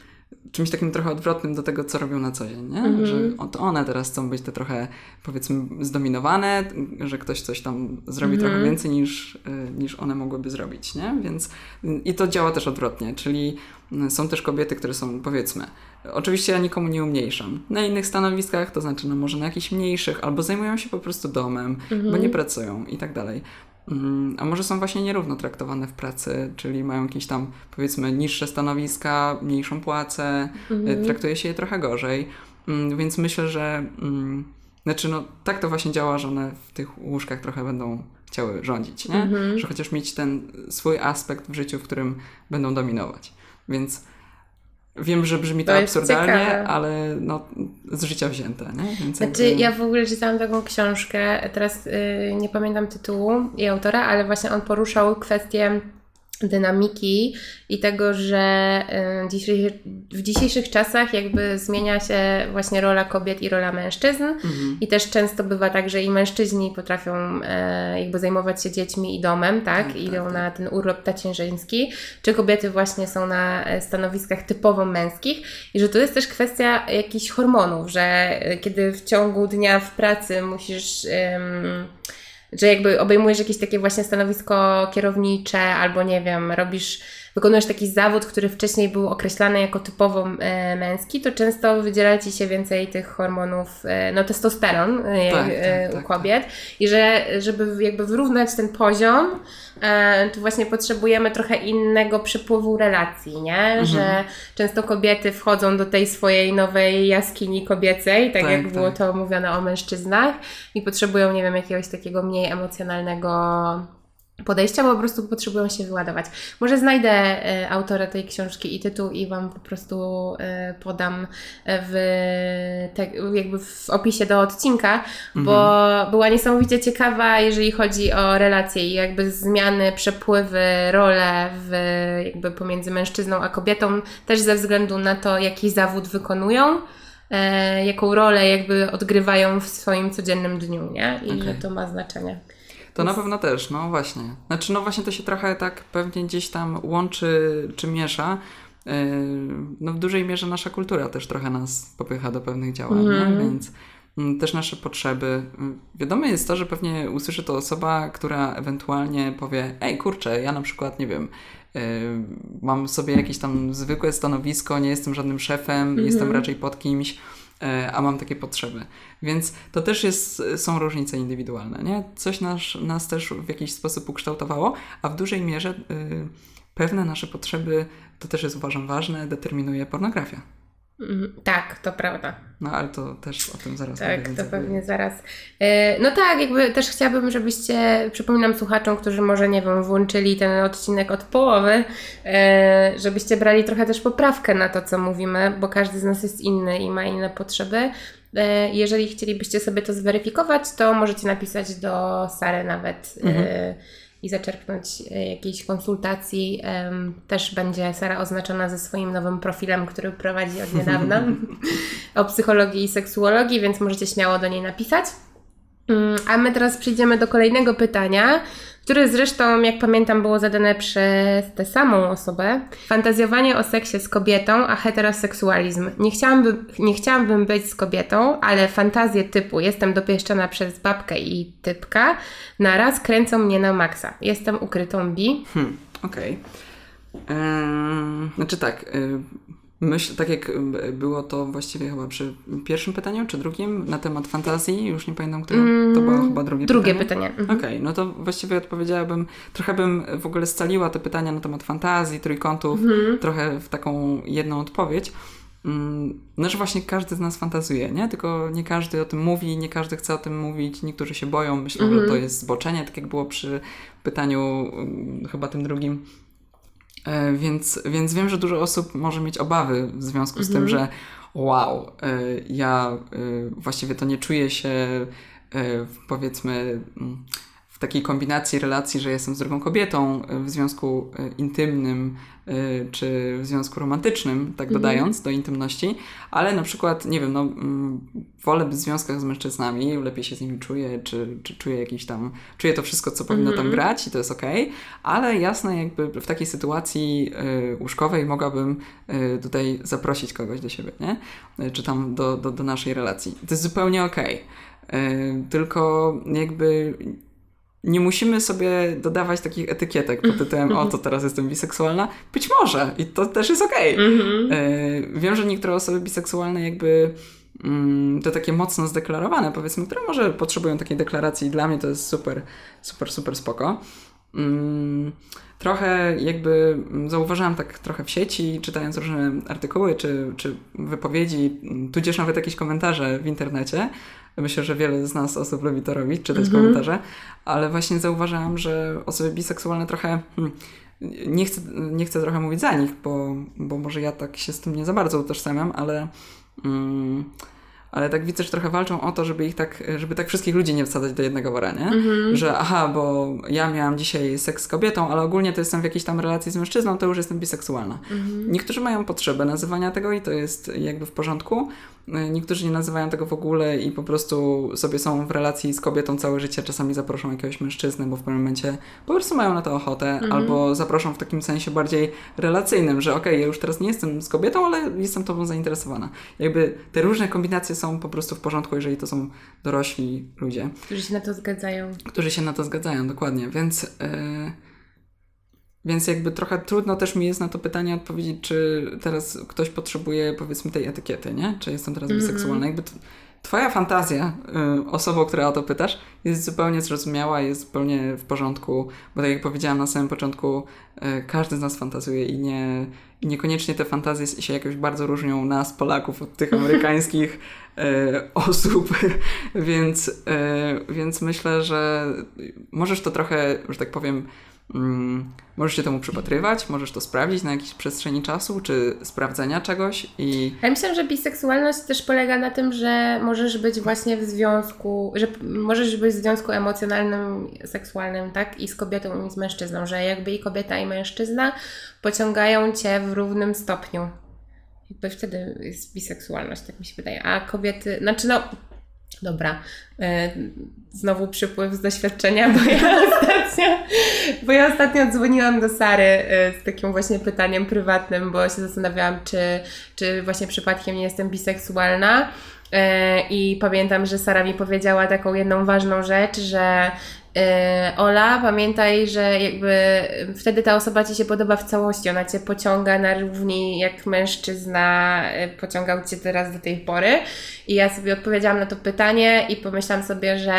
Speaker 3: czymś takim trochę odwrotnym do tego, co robią na co dzień, nie? Że o- to one teraz chcą być te trochę, powiedzmy, zdominowane, że ktoś coś tam zrobi trochę więcej niż, y, niż one mogłyby zrobić, nie? Więc i to działa też odwrotnie, czyli y, są też kobiety, które są, powiedzmy, oczywiście ja nikomu nie umniejszam, na innych stanowiskach, to znaczy no może na jakichś mniejszych, albo zajmują się po prostu domem, bo nie pracują i tak dalej. Mm, A może są właśnie nierówno traktowane w pracy, czyli mają jakieś tam, powiedzmy, niższe stanowiska, mniejszą płacę, y, traktuje się je trochę gorzej. Mm, Więc myślę, że mm, znaczy, no tak to właśnie działa, że one w tych łóżkach trochę będą chciały rządzić, nie? Że chociaż mieć ten swój aspekt w życiu, w którym będą dominować. Więc wiem, że brzmi to,
Speaker 1: To jest
Speaker 3: absurdalnie, ale no, z życia wzięte, nie? Więc
Speaker 1: Znaczy,
Speaker 3: jakby-
Speaker 1: ja w ogóle czytałam taką książkę, teraz y, nie pamiętam tytułu i autora, ale właśnie on poruszał kwestię dynamiki i tego, że w dzisiejszych czasach jakby zmienia się właśnie rola kobiet i rola mężczyzn
Speaker 3: Mhm.
Speaker 1: i też często bywa tak, że i mężczyźni potrafią e, jakby zajmować się dziećmi i domem, tak?
Speaker 3: Tak,
Speaker 1: Idą
Speaker 3: tak,
Speaker 1: na ten urlop tacierzyński, czy kobiety właśnie są na e, stanowiskach typowo męskich i że to jest też kwestia jakichś hormonów, że e, kiedy w ciągu dnia w pracy musisz... em, że jakby obejmujesz jakieś takie właśnie stanowisko kierownicze, albo nie wiem, robisz wykonujesz taki zawód, który wcześniej był określany jako typowo e, męski, to często wydziela ci się więcej tych hormonów, e, no testosteron e,
Speaker 3: Tak, tak,
Speaker 1: e, u
Speaker 3: tak,
Speaker 1: kobiet i że żeby jakby wyrównać ten poziom, to właśnie potrzebujemy trochę innego przepływu relacji, nie?
Speaker 3: Mhm.
Speaker 1: Że często kobiety wchodzą do tej swojej nowej jaskini kobiecej, tak,
Speaker 3: Tak,
Speaker 1: jak było
Speaker 3: tak.
Speaker 1: to mówione o mężczyznach i potrzebują, nie wiem, jakiegoś takiego mniej emocjonalnego podejścia, bo po prostu potrzebują się wyładować. Może znajdę e, autora tej książki i tytuł i Wam po prostu e, podam w, te, jakby w opisie do odcinka, bo była niesamowicie ciekawa, jeżeli chodzi o relacje i jakby zmiany, przepływy, role w, jakby pomiędzy mężczyzną a kobietą, też ze względu na to, jaki zawód wykonują. E, jaką rolę jakby odgrywają w swoim codziennym dniu, nie? I że to ma znaczenie.
Speaker 3: To na pewno też, no właśnie. Znaczy, no właśnie to się trochę tak pewnie gdzieś tam łączy czy miesza. Yy, No w dużej mierze nasza kultura też trochę nas popycha do pewnych działań,
Speaker 1: Mhm.
Speaker 3: nie? więc mm, też nasze potrzeby. Mm, Wiadome jest to, że pewnie usłyszy to osoba, która ewentualnie powie, ej kurczę, ja na przykład, nie wiem, yy, mam sobie jakieś tam zwykłe stanowisko, nie jestem żadnym szefem, jestem raczej pod kimś, a mam takie potrzeby. Więc to też jest, są różnice indywidualne, nie? Coś nas, nas też w jakiś sposób ukształtowało, a w dużej mierze y, pewne nasze potrzeby, to też jest uważam ważne, determinuje pornografia.
Speaker 1: Mhm, Tak, to prawda.
Speaker 3: No ale to też o tym zaraz
Speaker 1: Tak, to pewnie zaraz. E, No tak, jakby też chciałabym, żebyście, przypominam słuchaczom, którzy może, nie wiem, włączyli ten odcinek od połowy, e, żebyście brali trochę też poprawkę na to, co mówimy, bo każdy z nas jest inny i ma inne potrzeby. E, Jeżeli chcielibyście sobie to zweryfikować, to możecie napisać do Sary nawet e, i zaczerpnąć e, jakiejś konsultacji. Też będzie Sara oznaczona ze swoim nowym profilem, który prowadzi od niedawna (laughs) o psychologii i seksuologii, więc możecie śmiało do niej napisać. Mm, A my teraz przejdziemy do kolejnego pytania, które zresztą, jak pamiętam, było zadane przez tę samą osobę. Fantazjowanie o seksie z kobietą, a heteroseksualizm. Nie chciałabym, nie chciałabym być z kobietą, ale fantazje typu jestem dopieszczona przez babkę i typka naraz kręcą mnie na maksa. Jestem ukrytą bi.
Speaker 3: Hmm, okej. Eee, Znaczy tak, y, myśl, tak jak było to właściwie chyba przy pierwszym pytaniu, czy drugim, na temat fantazji, już nie pamiętam, które to było chyba drugie,
Speaker 1: Mm, Drugie
Speaker 3: pytanie.
Speaker 1: pytanie. Mhm.
Speaker 3: Okej, no to właściwie odpowiedziałabym, trochę bym w ogóle scaliła te pytania na temat fantazji, trójkątów, trochę w taką jedną odpowiedź. Mm, No, że właśnie każdy z nas fantazuje, nie? Tylko nie każdy o tym mówi, nie każdy chce o tym mówić, niektórzy się boją, myślą, że to jest zboczenie, tak jak było przy pytaniu mm, chyba tym drugim. E, Więc, więc wiem, że dużo osób może mieć obawy w związku z tym, że wow, e, ja e, właściwie to nie czuję się powiedzmy mm, w takiej kombinacji relacji, że jestem z drugą kobietą w związku intymnym czy w związku romantycznym, tak dodając do intymności, ale na przykład, nie wiem, no mm, wolę być w związkach z mężczyznami, lepiej się z nimi czuję, czy, czy czuję jakiś tam, czuję to wszystko, co powinno tam grać i to jest okej, ale jasne, jakby w takiej sytuacji y, łóżkowej mogłabym y, tutaj zaprosić kogoś do siebie, nie? Y, Czy tam do, do, do naszej relacji. To jest zupełnie okej. Y, Tylko jakby nie musimy sobie dodawać takich etykietek pod tytułem o, to teraz jestem biseksualna. Być może i to też jest okej. Y, Wiem, że niektóre osoby biseksualne jakby mm, to takie mocno zdeklarowane, powiedzmy, które może potrzebują takiej deklaracji i dla mnie to jest super, super, super spoko. Mm, Trochę jakby mm, zauważyłam tak trochę w sieci, czytając różne artykuły czy, czy wypowiedzi, mm, tudzież nawet jakieś komentarze w internecie. Myślę, że wiele z nas osób lubi to robić, czytać komentarze, ale właśnie zauważyłam, że osoby biseksualne trochę hmm, nie chcę, nie chcę trochę mówić za nich, bo, bo może ja tak się z tym nie za bardzo utożsamiam, ale, mm, ale tak widzę, że trochę walczą o to, żeby ich tak, żeby tak wszystkich ludzi nie wsadzać do jednego wora, nie? Że aha, bo ja miałam dzisiaj seks z kobietą, ale ogólnie to jestem w jakiejś tam relacji z mężczyzną, to już jestem biseksualna. Niektórzy mają potrzebę nazywania tego i to jest jakby w porządku. Niektórzy nie nazywają tego w ogóle i po prostu sobie są w relacji z kobietą całe życie, czasami zaproszą jakiegoś mężczyznę, bo w pewnym momencie po prostu mają na to ochotę, albo zaproszą w takim sensie bardziej relacyjnym, że okej, ja już teraz nie jestem z kobietą, ale jestem tobą zainteresowana. Jakby te różne kombinacje są po prostu w porządku, jeżeli to są dorośli ludzie,
Speaker 1: Którzy się na to zgadzają.
Speaker 3: którzy się na to zgadzają, dokładnie, więc... Yy... Więc jakby trochę trudno też mi jest na to pytanie odpowiedzieć, czy teraz ktoś potrzebuje powiedzmy tej etykiety, nie? Czy jestem teraz
Speaker 1: Mhm.
Speaker 3: biseksualna? Jakby twoja fantazja, y, osobą, która o to pytasz, jest zupełnie zrozumiała, jest zupełnie w porządku, bo tak jak powiedziałam na samym początku, y, każdy z nas fantazuje i nie, i niekoniecznie te fantazje się jakoś bardzo różnią nas, Polaków, od tych (laughs) amerykańskich y, osób, (laughs) więc, y, więc myślę, że możesz to trochę, że tak powiem, Mm, możesz się temu przypatrywać, możesz to sprawdzić na jakiejś przestrzeni czasu, czy sprawdzenia czegoś i
Speaker 1: Ja myślę, że biseksualność też polega na tym, że możesz być właśnie w związku, że możesz być w związku emocjonalnym, seksualnym, tak? I z kobietą i z mężczyzną, że jakby i kobieta i mężczyzna pociągają cię w równym stopniu. Jakby wtedy jest biseksualność, tak mi się wydaje. A kobiety, znaczy no, dobra, e, znowu przypływ z doświadczenia, bo ja (laughs) ostatnio, bo ja ostatnio dzwoniłam do Sary e, z takim właśnie pytaniem prywatnym, bo się zastanawiałam, czy, czy właśnie przypadkiem nie jestem biseksualna. E, I pamiętam, że Sara mi powiedziała taką jedną ważną rzecz, że Ola, pamiętaj, że jakby wtedy ta osoba ci się podoba w całości, ona cię pociąga na równi jak mężczyzna e, pociągał cię teraz do tej pory. I ja sobie odpowiedziałam na to pytanie i pomyślałam sobie, że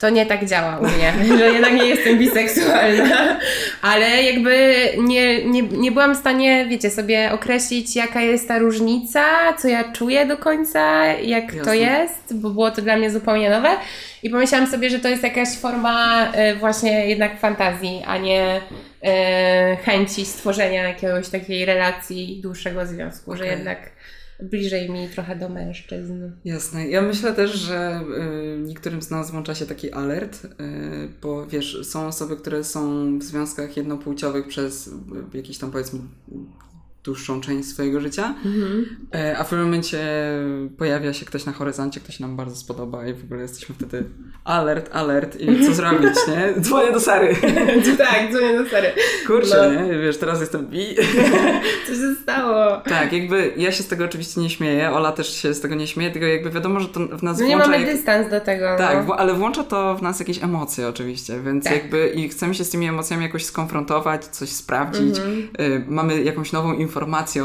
Speaker 1: to nie tak działa u mnie, (laughs) że jednak nie jestem biseksualna, ale jakby nie, nie, nie byłam w stanie, wiecie, sobie określić, jaka jest ta różnica, co ja czuję do końca, jak to
Speaker 3: Jasne.
Speaker 1: jest, bo było to dla mnie zupełnie nowe. I pomyślałam sobie, że to jest jakaś forma e, właśnie jednak fantazji, a nie e, chęci stworzenia jakiegoś takiej relacji, dłuższego związku, że
Speaker 3: Okej.
Speaker 1: jednak bliżej mi trochę do mężczyzn.
Speaker 3: Jasne. Ja myślę też, że y, niektórym z nas włącza się taki alert, y, bo wiesz, są osoby, które są w związkach jednopłciowych przez y, jakiś tam powiedzmy dłuższą część swojego życia, y, a w pewnym momencie pojawia się ktoś na horyzoncie, kto się nam bardzo spodoba i w ogóle jesteśmy wtedy alert, alert i co zrobić, nie? (laughs) Dzwonię do Sary. (laughs)
Speaker 1: tak, dzwonię do Sary.
Speaker 3: Kurczę,
Speaker 1: No.
Speaker 3: nie? Wiesz, teraz jestem bi. (laughs)
Speaker 1: Co się stało?
Speaker 3: Tak, jakby ja się z tego oczywiście nie śmieję, Ola też się z tego nie śmieje, tylko jakby wiadomo, że to w nas
Speaker 1: No nie mamy
Speaker 3: jak-
Speaker 1: dystans do tego.
Speaker 3: Tak,
Speaker 1: no.
Speaker 3: ale włącza to w nas jakieś emocje oczywiście, więc
Speaker 1: Tak.
Speaker 3: jakby i chcemy się z tymi emocjami jakoś skonfrontować, coś sprawdzić,
Speaker 1: Mhm.
Speaker 3: y, mamy jakąś nową informację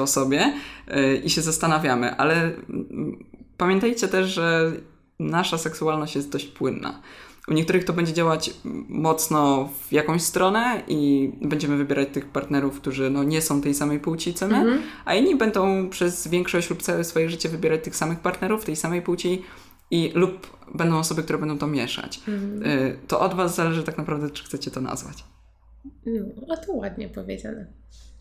Speaker 3: o sobie y, i się zastanawiamy, ale mm, pamiętajcie też, że nasza seksualność jest dość płynna. U niektórych to będzie działać mocno w jakąś stronę i będziemy wybierać tych partnerów, którzy no, nie są tej samej płci co my,
Speaker 1: Mhm.
Speaker 3: a inni będą przez większość lub całe swoje życie wybierać tych samych partnerów, tej samej płci i lub będą osoby, które będą to mieszać.
Speaker 1: Mhm.
Speaker 3: Y, To od Was zależy tak naprawdę, czy chcecie to nazwać.
Speaker 1: No, to ładnie powiedziane.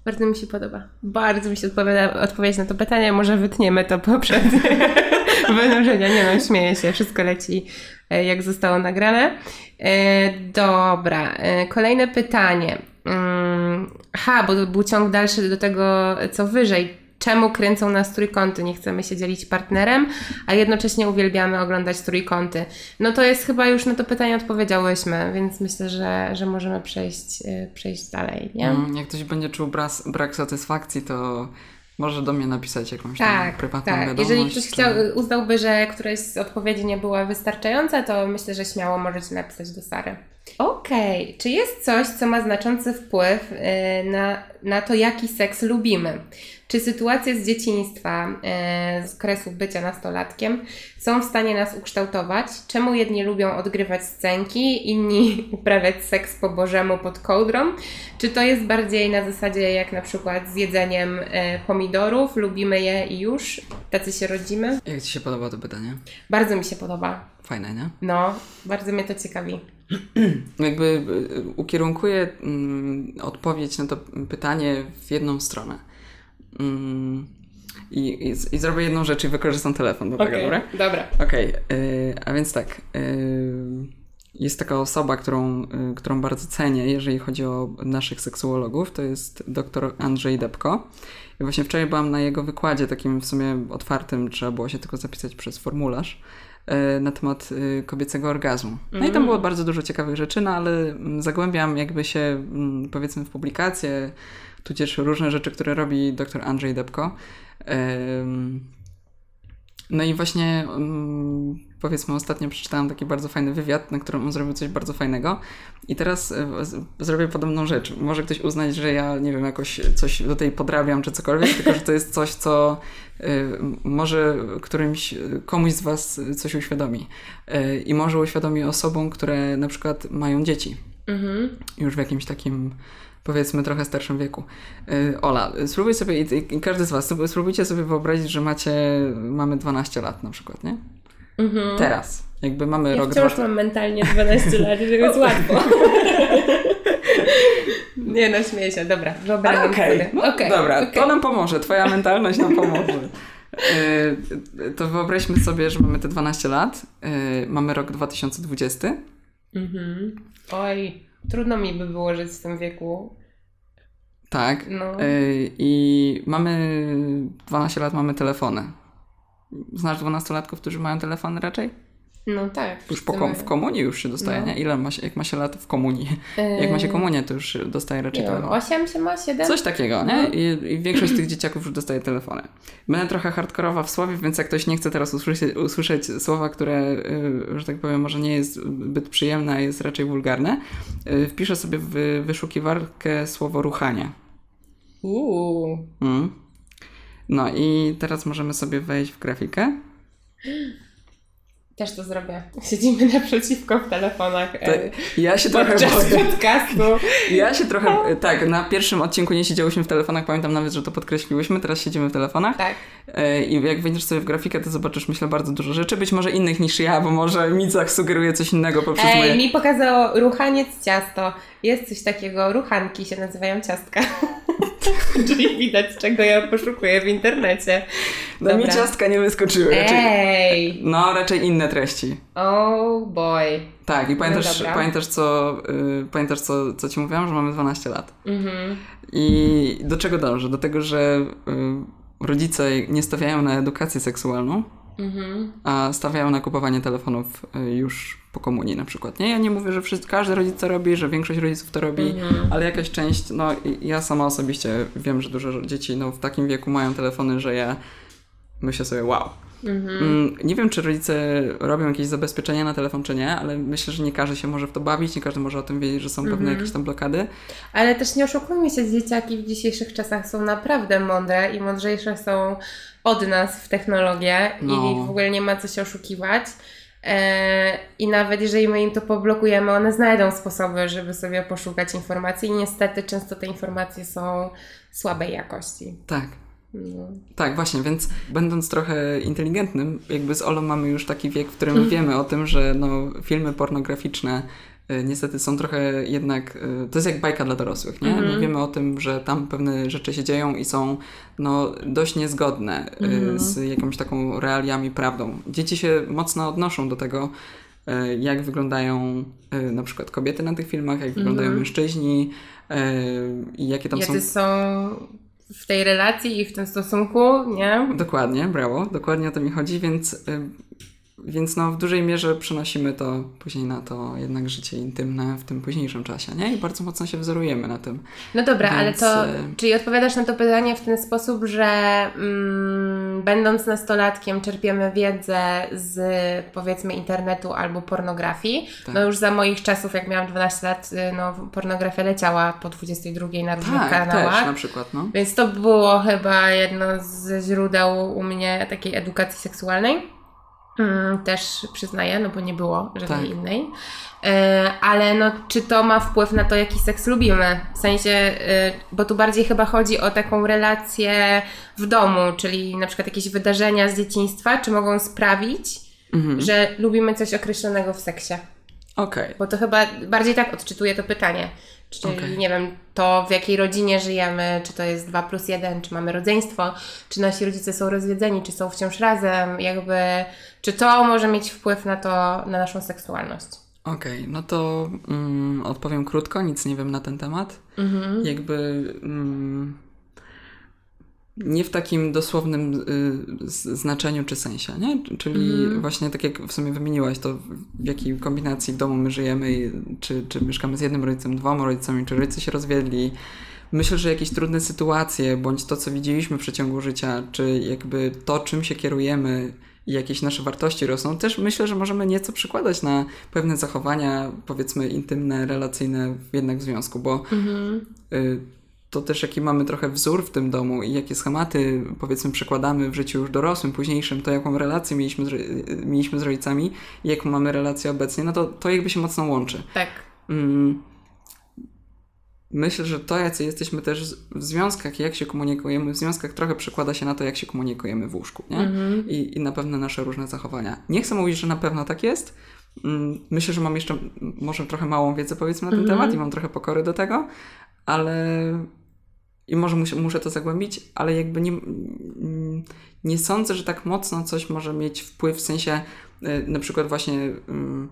Speaker 1: Bardzo mi się podoba. Bardzo mi się odpowiada odpowiedź na to pytanie. Może wytniemy to poprzez (laughs) wynurzenia. Nie no, śmieję się. Wszystko leci e, jak zostało nagrane. E, Dobra. E, Kolejne pytanie. Mm, Ha, bo był ciąg dalszy do tego, co wyżej. Czemu kręcą nas trójkąty? Nie chcemy się dzielić partnerem, a jednocześnie uwielbiamy oglądać trójkąty. No to jest chyba już na to pytanie odpowiedziałyśmy, więc myślę, że, że możemy przejść, y, przejść dalej, nie?
Speaker 3: Mm, Jak ktoś będzie czuł brak, brak satysfakcji, to może do mnie napisać jakąś tam
Speaker 1: Tak,
Speaker 3: prywatną
Speaker 1: tak.
Speaker 3: wiadomość.
Speaker 1: Jeżeli ktoś
Speaker 3: czy-
Speaker 1: chciał, uznałby, że któraś z odpowiedzi nie była wystarczająca, to myślę, że śmiało możecie napisać do Sary. Okej, czy jest coś, co ma znaczący wpływ y, na, na to, jaki seks lubimy? Czy sytuacje z dzieciństwa, y, z okresu bycia nastolatkiem są w stanie nas ukształtować? Czemu jedni lubią odgrywać scenki, inni (laughs) uprawiać seks po bożemu pod kołdrą? Czy to jest bardziej na zasadzie jak na przykład z jedzeniem e, pomidorów, lubimy je i już, tacy się rodzimy?
Speaker 3: Jak Ci się podoba to pytanie?
Speaker 1: Bardzo mi się podoba.
Speaker 3: Fajne, nie?
Speaker 1: No, bardzo mnie to ciekawi. (clears throat)
Speaker 3: Jakby y, ukierunkuję mm, odpowiedź na to pytanie w jedną stronę. Mm, I, i, I zrobię jedną rzecz i wykorzystam telefon do tego,
Speaker 1: Okej,
Speaker 3: dobra?
Speaker 1: dobra.
Speaker 3: Okej, y, a więc tak. y, jest taka osoba, którą, y, którą bardzo cenię, jeżeli chodzi o naszych seksuologów. To jest dr Andrzej Depko. I właśnie wczoraj byłam na jego wykładzie, takim w sumie otwartym, trzeba było się tylko zapisać przez formularz y, na temat kobiecego orgazmu. No i tam było bardzo dużo ciekawych rzeczy, no ale mm, zagłębiam jakby się mm, powiedzmy w publikacje, tudzież różne rzeczy, które robi dr Andrzej Depko. No i właśnie um, powiedzmy ostatnio przeczytałam taki bardzo fajny wywiad, na którym on zrobił coś bardzo fajnego i teraz e, zrobię podobną rzecz. Może ktoś uznać, że ja nie wiem, jakoś coś do tej podrabiam czy cokolwiek, tylko że to jest coś, co y, może którymś, komuś z was coś uświadomi y, i może uświadomi osobom, które na przykład mają dzieci. Mhm. Już w jakimś takim powiedzmy trochę starszym wieku. Yy, Ola, spróbuj sobie, i, każdy z Was, spróbujcie sobie wyobrazić, że macie, mamy 12 lat na przykład, nie? Mhm. Teraz. Jakby mamy
Speaker 1: ja
Speaker 3: rok...
Speaker 1: wciąż dwa... mam mentalnie 12 lat, że jest łatwo. (laughs) Nie no, śmieję się. Dobra, wyobrażam
Speaker 3: okay. sobie. No, okay. Dobra, okay. to nam pomoże. Twoja mentalność nam pomoże. Yy, (laughs) to wyobraźmy sobie, że mamy te 12 lat. Yy, mamy rok 2020. Mhm.
Speaker 1: Oj, trudno mi by było żyć w tym wieku.
Speaker 3: Tak. No. Yy, I mamy 12 lat, mamy telefony. Znasz dwunastolatków, którzy mają telefony raczej?
Speaker 1: No tak.
Speaker 3: Już po kom w komunii już się dostaje, no. nie? Ile ma się, jak ma się lat w komunii? Yy... Jak ma się komunię, to już dostaje raczej telefon.
Speaker 1: 8 się ma, 7?
Speaker 3: Coś takiego, nie? No. I, I, większość tych dzieciaków już dostaje telefony. Będę trochę hardkorowa w słowie, więc jak ktoś nie chce teraz usłyszeć, usłyszeć słowa, które, yy, że tak powiem, może nie jest zbyt przyjemne, a jest raczej wulgarne, yy, wpiszę sobie w wyszukiwarkę słowo ruchanie.
Speaker 1: Uuu. Mm.
Speaker 3: No i teraz możemy sobie wejść w grafikę. (gasps)
Speaker 1: Też to zrobię. Siedzimy (laughs) naprzeciwko w telefonach. To
Speaker 3: e, ja się trochę
Speaker 1: boję. podcastu. (laughs)
Speaker 3: Ja się trochę, no. tak, na pierwszym odcinku nie siedziałyśmy w telefonach, pamiętam nawet, że to podkreśliłyśmy, teraz siedzimy w telefonach.
Speaker 1: Tak.
Speaker 3: E, I jak wejdziesz sobie w grafikę, to zobaczysz, myślę, bardzo dużo rzeczy, być może innych niż ja, bo może Micach sugeruje coś innego poprzez
Speaker 1: Ej,
Speaker 3: moje...
Speaker 1: mi pokazało ruchaniec ciasto. Jest coś takiego, ruchanki się nazywają ciastka. (laughs) (laughs) Czyli widać, czego ja poszukuję w internecie.
Speaker 3: No mi ciastka nie wyskoczyły.
Speaker 1: Raczej, Ej!
Speaker 3: No, raczej inne treści.
Speaker 1: Oh boy.
Speaker 3: Tak, i pamiętasz, no pamiętasz, co, y, pamiętasz co, co ci mówiłam, że mamy 12 lat. Mhm. I do czego dążę? Do tego, że y, rodzice nie stawiają na edukację seksualną, mhm. a stawiają na kupowanie telefonów y, już po komunii na przykład. Nie, ja nie mówię, że wszyscy, każdy rodzic to robi, że większość rodziców to robi, mhm. ale jakaś część, no ja sama osobiście wiem, że dużo dzieci no, w takim wieku mają telefony, że ja myślę sobie, wow. Mhm. Mm, nie wiem, czy rodzice robią jakieś zabezpieczenia na telefon, czy nie, ale myślę, że nie każdy się może w to bawić, nie każdy może o tym wiedzieć, że są pewne mhm. jakieś tam blokady.
Speaker 1: Ale też nie oszukujmy się, dzieciaki w dzisiejszych czasach są naprawdę mądre i mądrzejsze są od nas w technologię no. i w ogóle nie ma co się oszukiwać. E, I nawet jeżeli my im to poblokujemy, one znajdą sposoby, żeby sobie poszukać informacji, i niestety często te informacje są słabej jakości.
Speaker 3: Tak. No. Tak, właśnie, więc będąc trochę inteligentnym, jakby z Olą mamy już taki wiek, w którym wiemy o tym, że no, filmy pornograficzne y, niestety są trochę jednak, y, to jest jak bajka dla dorosłych, nie? Mm -hmm. Wiemy o tym, że tam pewne rzeczy się dzieją i są no, dość niezgodne mm -hmm. z jakąś taką realiami, prawdą. Dzieci się mocno odnoszą do tego, jak wyglądają na przykład kobiety na tych filmach, jak wyglądają mm -hmm. mężczyźni i jakie tam
Speaker 1: Jacy
Speaker 3: są...
Speaker 1: są w tej relacji i w tym stosunku, nie?
Speaker 3: Dokładnie, brawo, dokładnie o to mi chodzi, więc więc no, w dużej mierze przenosimy to później na to jednak życie intymne w tym późniejszym czasie, nie? I bardzo mocno się wzorujemy na tym.
Speaker 1: No dobra, Więc... ale to, e, czyli odpowiadasz na to pytanie w ten sposób, że mm, będąc nastolatkiem czerpiemy wiedzę z powiedzmy internetu albo pornografii. Tak. No już za moich czasów, jak miałam 12 lat, y, no pornografia leciała po 22 na różnych tak, kanałach.
Speaker 3: Też, na przykład, no.
Speaker 1: Więc to było chyba jedno ze źródeł u mnie takiej edukacji seksualnej. Mm, też przyznaję, no bo nie było żadnej tak. innej. E, ale no, czy to ma wpływ na to, jaki seks lubimy? W sensie, e, bo tu bardziej chyba chodzi o taką relację w domu, czyli na przykład jakieś wydarzenia z dzieciństwa, czy mogą sprawić, mhm. że lubimy coś określonego w seksie.
Speaker 3: Okej. Okay.
Speaker 1: Bo to chyba bardziej tak odczytuję to pytanie. Czyli okay. nie wiem, to w jakiej rodzinie żyjemy, czy to jest 2 plus 1, czy mamy rodzeństwo, czy nasi rodzice są rozwiedzeni, czy są wciąż razem, jakby, czy to może mieć wpływ na to, na naszą seksualność.
Speaker 3: Okej, okay, no to mm, odpowiem krótko, nic nie wiem na ten temat. Mhm. Jakby mm, nie w takim dosłownym y, znaczeniu czy sensie, nie? Czyli mm. właśnie tak jak w sumie wymieniłaś to, w jakiej kombinacji domu my żyjemy, czy, czy mieszkamy z jednym rodzicem, dwoma rodzicami, czy rodzice się rozwiedli. Myślę, że jakieś trudne sytuacje, bądź to, co widzieliśmy w przeciągu życia, czy jakby to, czym się kierujemy i jakieś nasze wartości rosną, też myślę, że możemy nieco przykładać na pewne zachowania, powiedzmy, intymne, relacyjne jednak w związku, bo y, to też jaki mamy trochę wzór w tym domu i jakie schematy, powiedzmy, przekładamy w życiu już dorosłym, późniejszym, to jaką relację mieliśmy z, y, mieliśmy z rodzicami i jaką mamy relację obecnie, no to to jakby się mocno łączy.
Speaker 1: Tak.
Speaker 3: Mm, Myślę, że to, jacy jesteśmy też w związkach, jak się komunikujemy w związkach, trochę przekłada się na to, jak się komunikujemy w łóżku, nie? I, I na pewno nasze różne zachowania. Nie chcę mówić, że na pewno tak jest. Mm, Myślę, że mam jeszcze może trochę małą wiedzę, powiedzmy, na ten temat i mam trochę pokory do tego, ale i może muszę, muszę to zagłębić, ale jakby nie, mm, nie sądzę, że tak mocno coś może mieć wpływ w sensie y, na przykład właśnie. ym,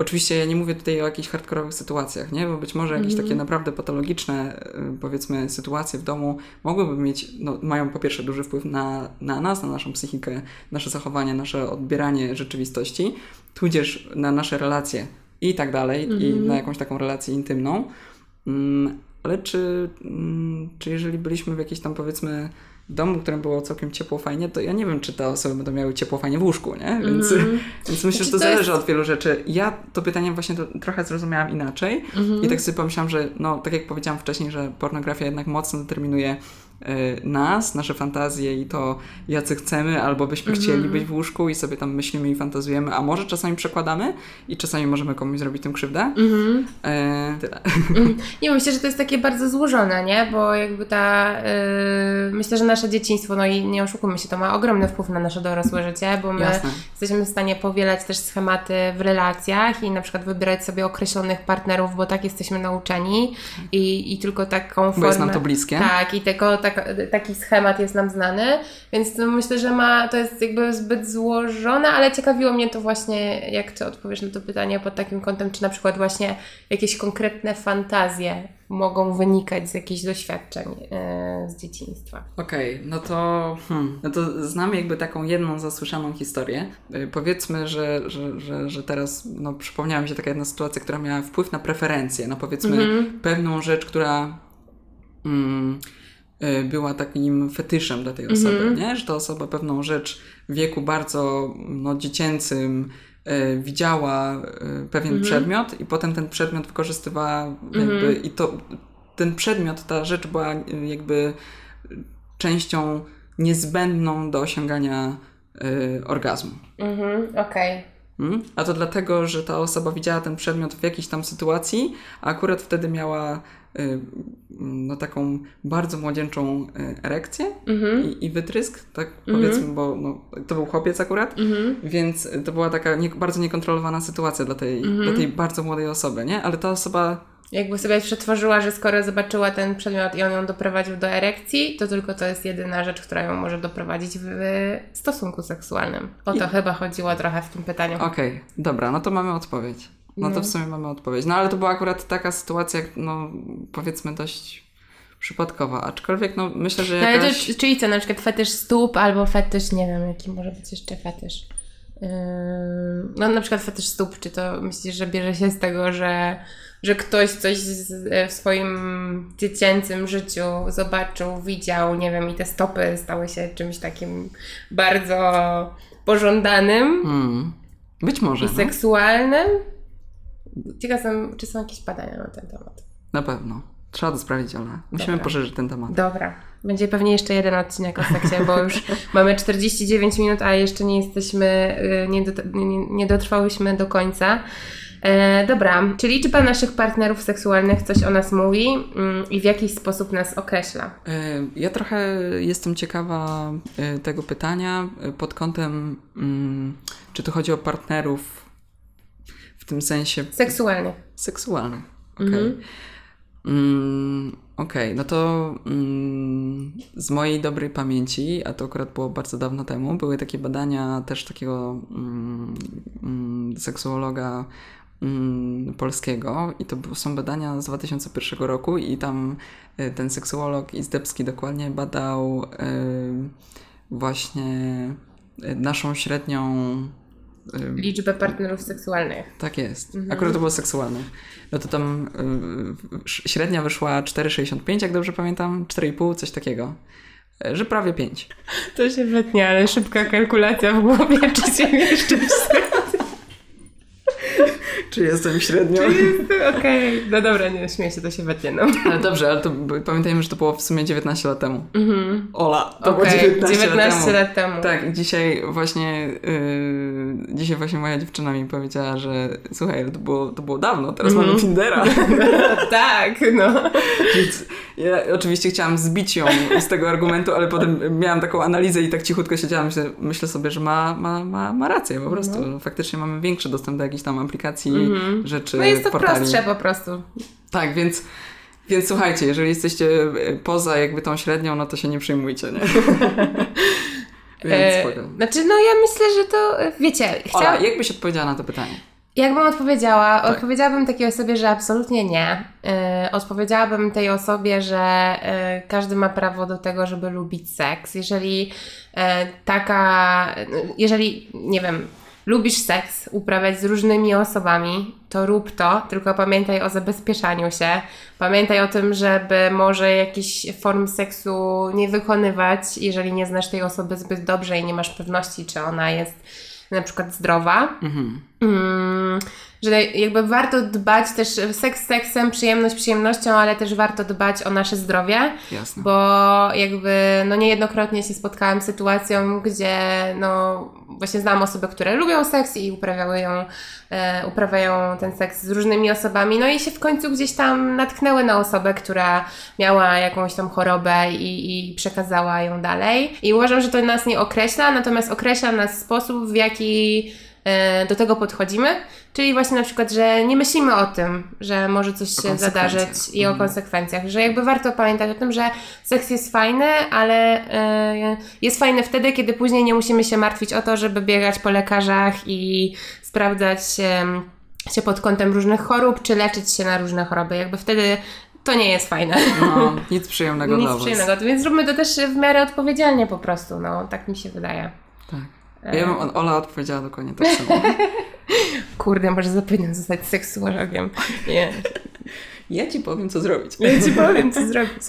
Speaker 3: Oczywiście ja nie mówię tutaj o jakichś hardkorowych sytuacjach, nie? Bo być może jakieś takie naprawdę patologiczne, y, powiedzmy, sytuacje w domu mogłyby mieć, no, mają po pierwsze duży wpływ na, na nas, na naszą psychikę, nasze zachowanie, nasze odbieranie rzeczywistości, tudzież na nasze relacje i tak dalej, i na jakąś taką relację intymną. Mm, ale czy, mm, czy jeżeli byliśmy w jakiejś tam, powiedzmy, domu, w którym było całkiem ciepło, fajnie, to ja nie wiem, czy te osoby będą miały ciepło, fajnie w łóżku, nie? Więc, (laughs) więc myślę, że
Speaker 1: Znaczy,
Speaker 3: to
Speaker 1: to
Speaker 3: zależy
Speaker 1: jest-
Speaker 3: od wielu rzeczy. Ja to pytanie właśnie to trochę zrozumiałam inaczej i tak sobie pomyślałam, że no, tak jak powiedziałam wcześniej, że pornografia jednak mocno determinuje nas, nasze fantazje i to, jacy chcemy, albo byśmy chcieli być w łóżku i sobie tam myślimy i fantazujemy, a może czasami przekładamy i czasami możemy komuś zrobić tym krzywdę. E, tyle.
Speaker 1: Nie, myślę, że to jest takie bardzo złożone, nie? Bo jakby ta. Yy, myślę, że nasze dzieciństwo, no i nie oszukujmy się, to ma ogromny wpływ na nasze dorosłe życie, bo my
Speaker 3: Jasne.
Speaker 1: jesteśmy w stanie powielać też schematy w relacjach i na przykład wybierać sobie określonych partnerów, bo tak jesteśmy nauczeni i, i tylko taką formę.
Speaker 3: Bo jest nam to bliskie.
Speaker 1: Tak, i tego, tak, taki schemat jest nam znany, więc myślę, że ma, to jest jakby zbyt złożone, ale ciekawiło mnie to właśnie, jak Ty odpowiesz na to pytanie pod takim kątem, czy na przykład właśnie jakieś konkretne fantazje mogą wynikać z jakichś doświadczeń e, z dzieciństwa.
Speaker 3: Okej, no to hmm, no to znam jakby taką jedną zasłyszaną historię. Y, Powiedzmy, że, że, że, że teraz no, przypomniała mi się taka jedna sytuacja, która miała wpływ na preferencje, na powiedzmy pewną rzecz, która mm, była takim fetyszem dla tej osoby, nie? Że ta osoba pewną rzecz w wieku bardzo no, dziecięcym y, widziała y, pewien przedmiot i potem ten przedmiot wykorzystywała jakby i to ten przedmiot, ta rzecz była y, jakby częścią niezbędną do osiągania y, orgazmu.
Speaker 1: Mhm, okej.
Speaker 3: Mm? A to dlatego, że ta osoba widziała ten przedmiot w jakiejś tam sytuacji, a akurat wtedy miała y, no, taką bardzo młodzieńczą y, erekcję i, i wytrysk, tak powiedzmy, bo no, to był chłopiec akurat, więc to była taka nie, bardzo niekontrolowana sytuacja dla tej, dla tej bardzo młodej osoby, nie? Ale ta osoba
Speaker 1: Jakby sobie przetworzyła, że skoro zobaczyła ten przedmiot i on ją doprowadził do erekcji, to tylko to jest jedyna rzecz, która ją może doprowadzić w stosunku seksualnym. O to chyba chodziło trochę w tym pytaniu.
Speaker 3: Okej, dobra, no to mamy odpowiedź. No to w sumie mamy odpowiedź. No ale to była akurat taka sytuacja, no powiedzmy dość przypadkowa, aczkolwiek no myślę, że
Speaker 1: No ale
Speaker 3: jakaś...
Speaker 1: to, czyli co, na przykład fetysz stóp albo fetysz, nie wiem, jaki może być jeszcze fetysz. Yy, no na przykład fetysz stóp, czy to myślisz, że bierze się z tego, że, że ktoś coś z, w swoim dziecięcym życiu zobaczył, widział, nie wiem, i te stopy stały się czymś takim bardzo pożądanym
Speaker 3: Hmm. Być może,
Speaker 1: i
Speaker 3: no.
Speaker 1: seksualnym? Ciekawa jestem, czy są jakieś badania na ten temat.
Speaker 3: na pewno. Trzeba to sprawdzić, ale musimy
Speaker 1: Dobra.
Speaker 3: poszerzyć ten temat.
Speaker 1: Dobra. Będzie pewnie jeszcze jeden odcinek o seksie, bo już (laughs) mamy 49 minut, a jeszcze nie jesteśmy, y, nie, dot- nie, nie dotrwałyśmy do końca. E, dobra, czy liczba naszych partnerów seksualnych coś o nas mówi mm, i w jakiś sposób nas określa?
Speaker 3: E, Ja trochę jestem ciekawa e, tego pytania e, pod kątem, mm, czy to chodzi o partnerów w tym sensie
Speaker 1: Seksualnych.
Speaker 3: seksualnych. Okej. Mm, Okej, no to mm, z mojej dobrej pamięci, a to akurat było bardzo dawno temu, były takie badania też takiego mm, mm, seksuologa mm, polskiego i to są badania z 2001 roku i tam y, ten seksuolog Izdebski dokładnie badał y, właśnie y, naszą średnią
Speaker 1: Liczbę partnerów seksualnych.
Speaker 3: tak jest. Akurat to było seksualne. No to tam y, średnia wyszła 4,65, jak dobrze pamiętam, 4,5, coś takiego. e, że prawie 5.
Speaker 1: To się wytnie, ale szybka kalkulacja w głowie, czy się (laughs) jeszcze w
Speaker 3: Czy jestem średnio?
Speaker 1: Okej, no dobra, nie śmieję się, to się wytnie, no.
Speaker 3: Ale dobrze, ale to pamiętajmy, że to było w sumie 19 lat temu.
Speaker 1: Mhm.
Speaker 3: Ola, to było
Speaker 1: Okej,
Speaker 3: 19,
Speaker 1: 19
Speaker 3: lat temu.
Speaker 1: lat temu.
Speaker 3: Tak, i dzisiaj właśnie, yy, dzisiaj właśnie moja dziewczyna mi powiedziała, że słuchaj, to było, to było dawno, teraz
Speaker 1: Mhm.
Speaker 3: mamy Tindera. (laughs)
Speaker 1: tak, no.
Speaker 3: Więc ja oczywiście chciałam zbić ją z tego argumentu, ale potem miałam taką analizę i tak cichutko siedziałam, myślę, myślę sobie, że ma, ma, ma, ma rację po prostu. Faktycznie mamy większy dostęp do jakichś tam aplikacji, rzeczy,
Speaker 1: No jest to
Speaker 3: portali.
Speaker 1: prostsze po prostu.
Speaker 3: Tak, więc, więc słuchajcie, jeżeli jesteście e, poza jakby tą średnią, no to się nie przejmujcie, nie? (laughs) więc
Speaker 1: E, znaczy, no ja myślę, że to, e, wiecie,
Speaker 3: Ola,
Speaker 1: chciałam...
Speaker 3: jak byś odpowiedziała na to pytanie?
Speaker 1: Jakbym odpowiedziała,
Speaker 3: Tak.
Speaker 1: odpowiedziałabym takiej osobie, że absolutnie nie. Yy, odpowiedziałabym tej osobie, że yy, każdy ma prawo do tego, żeby lubić seks. Jeżeli yy, taka, yy, jeżeli, nie wiem, lubisz seks uprawiać z różnymi osobami, to rób to, tylko pamiętaj o zabezpieczaniu się. Pamiętaj o tym, żeby może jakiś form seksu nie wykonywać, jeżeli nie znasz tej osoby zbyt dobrze i nie masz pewności, czy ona jest na przykład zdrowa.
Speaker 3: Mhm.
Speaker 1: Mm, że jakby warto dbać też, seks seksem, przyjemność przyjemnością, ale też warto dbać o nasze zdrowie,
Speaker 3: Jasne.
Speaker 1: bo jakby no niejednokrotnie się spotkałam z sytuacją, gdzie no właśnie znam osoby, które lubią seks i uprawiały ją, e, uprawiają ten seks z różnymi osobami, no i się w końcu gdzieś tam natknęły na osobę, która miała jakąś tam chorobę i, i przekazała ją dalej. I uważam, że to nas nie określa, natomiast określa nas sposób, w jaki e, do tego podchodzimy, czyli właśnie na przykład, że nie myślimy o tym, że może coś się zadarzyć i o
Speaker 3: Mhm.
Speaker 1: konsekwencjach, że jakby warto pamiętać o tym, że seks jest fajny, ale e, jest fajny wtedy, kiedy później nie musimy się martwić o to, żeby biegać po lekarzach i sprawdzać się pod kątem różnych chorób, czy leczyć się na różne choroby. Jakby wtedy to nie jest fajne.
Speaker 3: No, (laughs) nic przyjemnego dla
Speaker 1: Nic przyjemnego, więc zróbmy to też w miarę odpowiedzialnie po prostu, no tak mi się wydaje.
Speaker 3: Tak. Ja bym, Ola odpowiedziała dokładnie tak samo. (laughs)
Speaker 1: Kurde, może zapewne zostać seksuologiem. Nie.
Speaker 3: Ja ci powiem, co zrobić.
Speaker 1: Ja ci powiem, co (laughs) zrobić.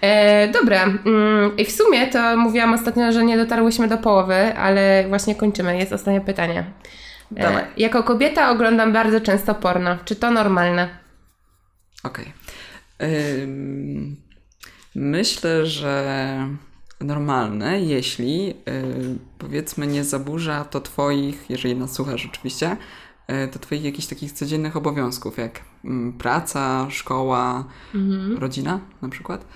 Speaker 1: E, dobra, mm, i w sumie to mówiłam ostatnio, że nie dotarłyśmy do połowy, ale właśnie kończymy. Jest ostatnie pytanie.
Speaker 3: Dawaj.
Speaker 1: E, jako kobieta oglądam bardzo często porno. Czy to normalne?
Speaker 3: Okej. Ym, Myślę, że normalne, jeśli y, powiedzmy nie zaburza to Twoich, jeżeli nas słuchasz oczywiście, y, to Twoich jakichś takich codziennych obowiązków, jak mm, praca, szkoła, rodzina na przykład.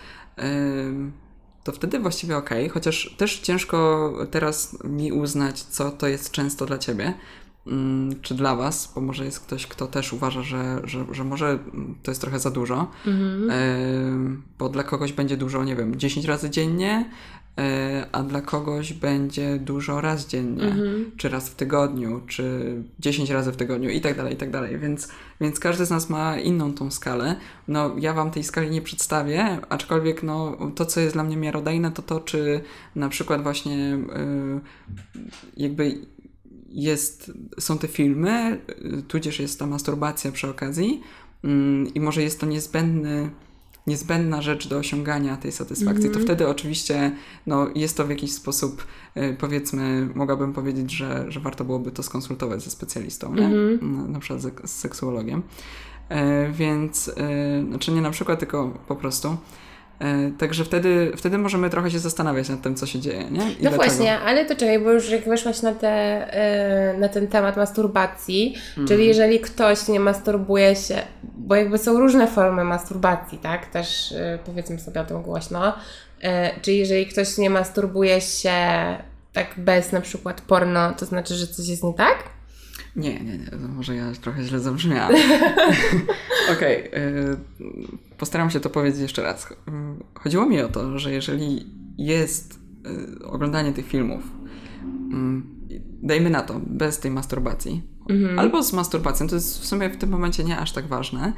Speaker 3: Ym, To wtedy właściwie ok, chociaż też ciężko teraz mi uznać, co to jest często dla Ciebie, czy dla Was, bo może jest ktoś, kto też uważa, że, że, że może mm, to jest trochę za dużo, Ym, bo dla kogoś będzie dużo, nie wiem, 10 razy dziennie, yy, a dla kogoś będzie dużo raz dziennie, czy raz w tygodniu, czy 10 razy w tygodniu i tak dalej, i tak dalej. Więc, więc każdy z nas ma inną tą skalę. No, ja Wam tej skali nie przedstawię, aczkolwiek no, to, co jest dla mnie miarodajne, to to, czy na przykład właśnie yy, jakby jest, są te filmy, tudzież jest ta masturbacja przy okazji mm, i może jest to niezbędny, niezbędna rzecz do osiągania tej satysfakcji, to wtedy oczywiście no, jest to w jakiś sposób, y, powiedzmy, mogłabym powiedzieć, że, że warto byłoby to skonsultować ze specjalistą, nie? na, na przykład z, z seksuologiem. E, więc, e, znaczy nie na przykład, tylko po prostu. E, Także wtedy, wtedy możemy trochę się zastanawiać nad tym, co się dzieje, nie? I
Speaker 1: No
Speaker 3: dlaczego.
Speaker 1: właśnie, ale to czekaj, bo już jak weszłaś na, te, e, na ten temat masturbacji, czyli jeżeli ktoś nie masturbuje się, bo jakby są różne formy masturbacji, tak? Też e, powiedzmy sobie o tym głośno. Czyli jeżeli ktoś nie masturbuje się tak bez na przykład porno, to znaczy, że coś jest nie tak?
Speaker 3: Nie, nie, nie, może ja trochę źle zabrzmiałam. (laughs) (laughs) Okej, y, postaram się to powiedzieć jeszcze raz. Chodziło mi o to, że jeżeli jest y, oglądanie tych filmów, mm, dajmy na to, bez tej masturbacji, albo z masturbacją. To jest w sumie w tym momencie nie aż tak ważne.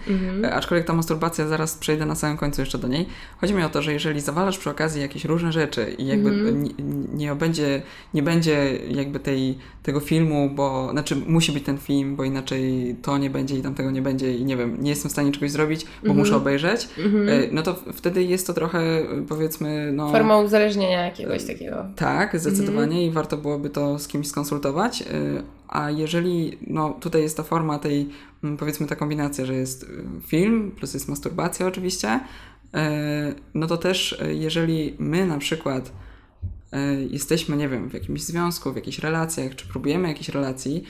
Speaker 3: E, Aczkolwiek ta masturbacja, zaraz przejdę na samym końcu jeszcze do niej. Chodzi mi o to, że jeżeli zawalasz przy okazji jakieś różne rzeczy i jakby nie, nie będzie, nie będzie jakby tej, tego filmu, bo znaczy musi być ten film, bo inaczej to nie będzie i tamtego nie będzie i nie wiem, nie jestem w stanie czegoś zrobić, bo muszę obejrzeć, e, no to wtedy jest to trochę e, powiedzmy no...
Speaker 1: Forma uzależnienia jakiegoś takiego.
Speaker 3: Tak, zdecydowanie i warto byłoby to z kimś skonsultować. A jeżeli, no tutaj jest ta forma tej, mm, powiedzmy ta kombinacja, że jest y, film, plus jest masturbacja oczywiście, y, no to też y, jeżeli my na przykład jesteśmy, nie wiem, w jakimś związku, w jakichś relacjach, czy próbujemy jakiejś relacji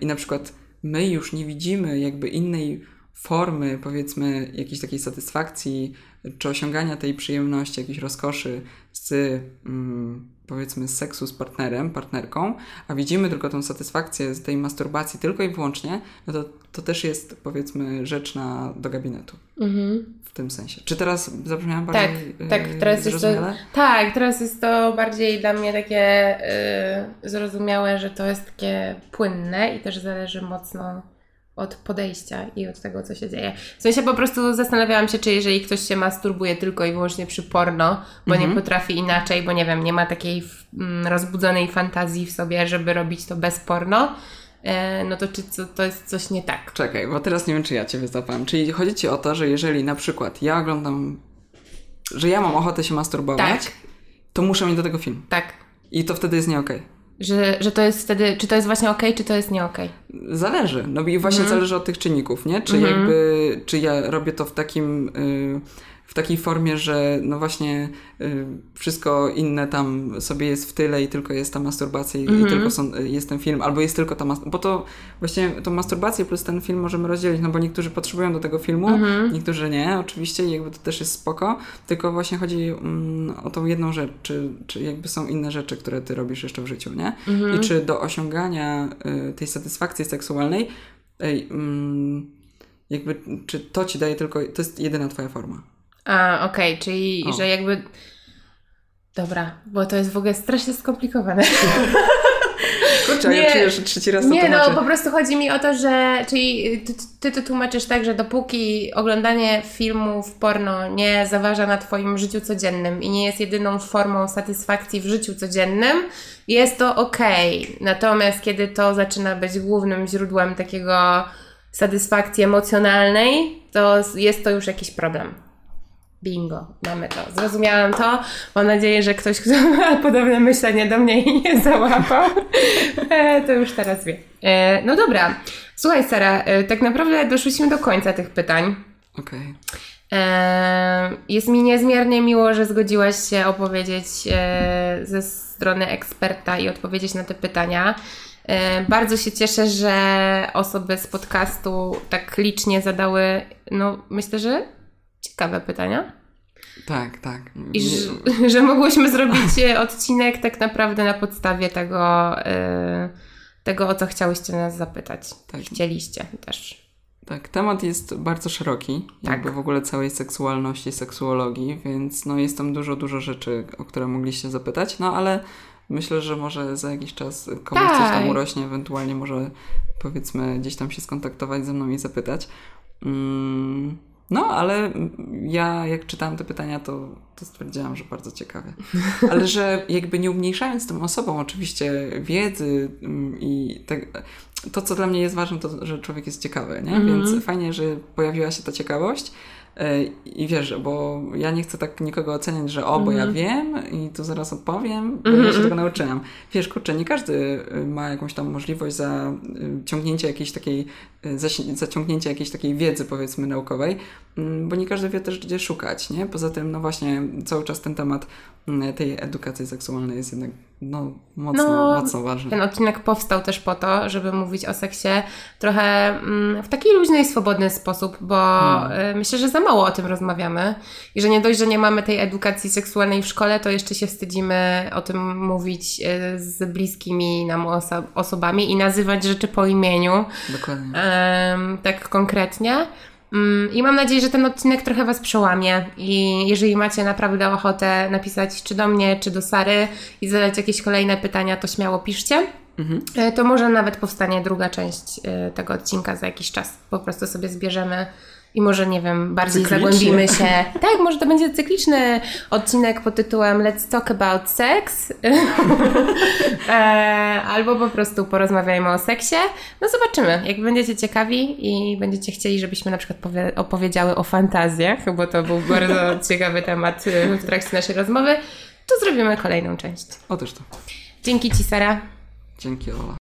Speaker 3: i na przykład my już nie widzimy jakby innej formy, powiedzmy, jakiejś takiej satysfakcji, czy osiągania tej przyjemności, jakiejś rozkoszy z, mm, powiedzmy, z seksu z partnerem, partnerką, a widzimy tylko tą satysfakcję z tej masturbacji tylko i wyłącznie, no to, to też jest, powiedzmy, rzecz na, do gabinetu. W tym sensie. Czy teraz zabrzmiałam
Speaker 1: Tak,
Speaker 3: bardziej
Speaker 1: tak,
Speaker 3: yy,
Speaker 1: teraz jest to, tak, teraz jest to bardziej dla mnie takie y, zrozumiałe, że to jest takie płynne i też zależy mocno od podejścia i od tego, co się dzieje. W sensie po prostu zastanawiałam się, czy jeżeli ktoś się masturbuje tylko i wyłącznie przy porno, bo nie potrafi inaczej, bo nie wiem, nie ma takiej mm, rozbudzonej fantazji w sobie, żeby robić to bez porno, e, no to czy co, to jest coś nie tak?
Speaker 3: Czekaj, bo teraz nie wiem, czy ja Ciebie zapałem. Czyli chodzi Ci o to, że jeżeli na przykład ja oglądam, że ja mam ochotę się masturbować,
Speaker 1: Tak.
Speaker 3: to muszę mieć do tego film.
Speaker 1: Tak.
Speaker 3: I to wtedy jest nie okej.
Speaker 1: Że, że to jest wtedy, czy to jest właśnie okej, czy to jest nie okej.
Speaker 3: Zależy. No i właśnie
Speaker 1: Mhm.
Speaker 3: zależy od tych czynników, nie? Czy jakby, czy ja robię to w takim, y, w takiej formie, że no właśnie y, wszystko inne tam sobie jest w tyle i tylko jest ta masturbacja i,
Speaker 1: Mhm.
Speaker 3: i tylko są, jest ten film, albo jest tylko ta masturbacja, bo to właśnie tą masturbację plus ten film możemy rozdzielić, no bo niektórzy potrzebują do tego filmu,
Speaker 1: Mhm.
Speaker 3: niektórzy nie, oczywiście i jakby to też jest spoko, tylko właśnie chodzi mm, o tą jedną rzecz, czy, czy jakby są inne rzeczy, które ty robisz jeszcze w życiu, nie?
Speaker 1: Mhm.
Speaker 3: I czy do osiągania y, tej satysfakcji seksualnej ej, mm, jakby, czy to ci daje tylko, to jest jedyna twoja forma.
Speaker 1: A, okej, czyli
Speaker 3: O.
Speaker 1: że jakby. Dobra, bo to jest w ogóle strasznie skomplikowane. (laughs)
Speaker 3: Kurczę,
Speaker 1: Nie.
Speaker 3: ja czuję, że trzeci raz
Speaker 1: Nie, no po prostu chodzi mi o to, że. Czyli ty, ty to tłumaczysz tak, że dopóki oglądanie filmów porno nie zaważa na Twoim życiu codziennym i nie jest jedyną formą satysfakcji w życiu codziennym, jest to okej. Natomiast kiedy to zaczyna być głównym źródłem takiego satysfakcji emocjonalnej, to jest to już jakiś problem. Bingo, mamy to. Zrozumiałam to. Mam nadzieję, że ktoś, kto (laughs) ma podobne myślenie do mnie i nie załapał, (laughs) e, to już teraz wie. E, No dobra. Słuchaj, Sara, e, tak naprawdę doszliśmy do końca tych pytań.
Speaker 3: Okej.
Speaker 1: E, Jest mi niezmiernie miło, że zgodziłaś się opowiedzieć ze strony eksperta i odpowiedzieć na te pytania. Bardzo się cieszę, że osoby z podcastu tak licznie zadały, no myślę, że ciekawe pytania.
Speaker 3: Tak, tak.
Speaker 1: I że, (laughs) że mogłyśmy zrobić odcinek tak naprawdę na podstawie tego, e, tego o co chciałyście nas zapytać.
Speaker 3: Tak.
Speaker 1: Chcieliście też.
Speaker 3: Tak, temat jest bardzo szeroki,
Speaker 1: Tak.
Speaker 3: jakby w ogóle całej seksualności, seksuologii, więc no jest tam dużo, dużo rzeczy, o które mogliście zapytać, no ale myślę, że może za jakiś czas komuś coś tam
Speaker 1: Tak.
Speaker 3: urośnie, ewentualnie może powiedzmy gdzieś tam się skontaktować ze mną i zapytać. Mm, no, ale ja jak czytałam te pytania, to, to stwierdziłam, że bardzo ciekawe. (laughs) Ale że jakby nie umniejszając tym osobom oczywiście wiedzy mm, i tak, to, co dla mnie jest ważne, to, że człowiek jest ciekawy, nie? Więc fajnie, że pojawiła się ta ciekawość. E, I wiesz, bo ja nie chcę tak nikogo oceniać, że o, bo ja wiem i tu zaraz odpowiem, bo ja się tego nauczyłam. Wiesz, kurczę, nie każdy y, ma jakąś tam możliwość za y, ciągnięcie jakiejś takiej, y, zaciągnięcie jakiejś takiej wiedzy, powiedzmy, naukowej, mm, bo nie każdy wie też, gdzie szukać, nie? Poza tym, no właśnie, cały czas ten temat mm, tej edukacji seksualnej jest jednak, no, mocno,
Speaker 1: No,
Speaker 3: mocno ważny.
Speaker 1: Ten odcinek powstał też po to, żeby mówić o seksie trochę mm, w taki luźny i swobodny sposób, bo
Speaker 3: Hmm.
Speaker 1: y, myślę, że za mało o tym rozmawiamy i że nie dość, że nie mamy tej edukacji seksualnej w szkole, to jeszcze się wstydzimy o tym mówić y, z bliskimi nam oso- osobami i nazywać rzeczy po imieniu.
Speaker 3: Dokładnie.
Speaker 1: em, tak konkretnie. Mm, I mam nadzieję, że ten odcinek trochę Was przełamie. I jeżeli macie naprawdę ochotę napisać czy do mnie, czy do Sary i zadać jakieś kolejne pytania, to śmiało piszcie. e, to może nawet powstanie druga część e, tego odcinka za jakiś czas. Po prostu sobie zbierzemy i może, nie wiem, bardziej
Speaker 3: Cyklicznie.
Speaker 1: zagłębimy się. (laughs) Tak, może to będzie cykliczny odcinek pod tytułem Let's Talk About Sex. (laughs) e, albo po prostu porozmawiajmy o seksie. No zobaczymy. Jak będziecie ciekawi i będziecie chcieli, żebyśmy na przykład powie- opowiedziały o fantazjach, bo to był bardzo (laughs) ciekawy temat e, w trakcie naszej rozmowy, to zrobimy kolejną część.
Speaker 3: Otóż to.
Speaker 1: Dzięki Ci, Sara.
Speaker 3: Dzięki Ola.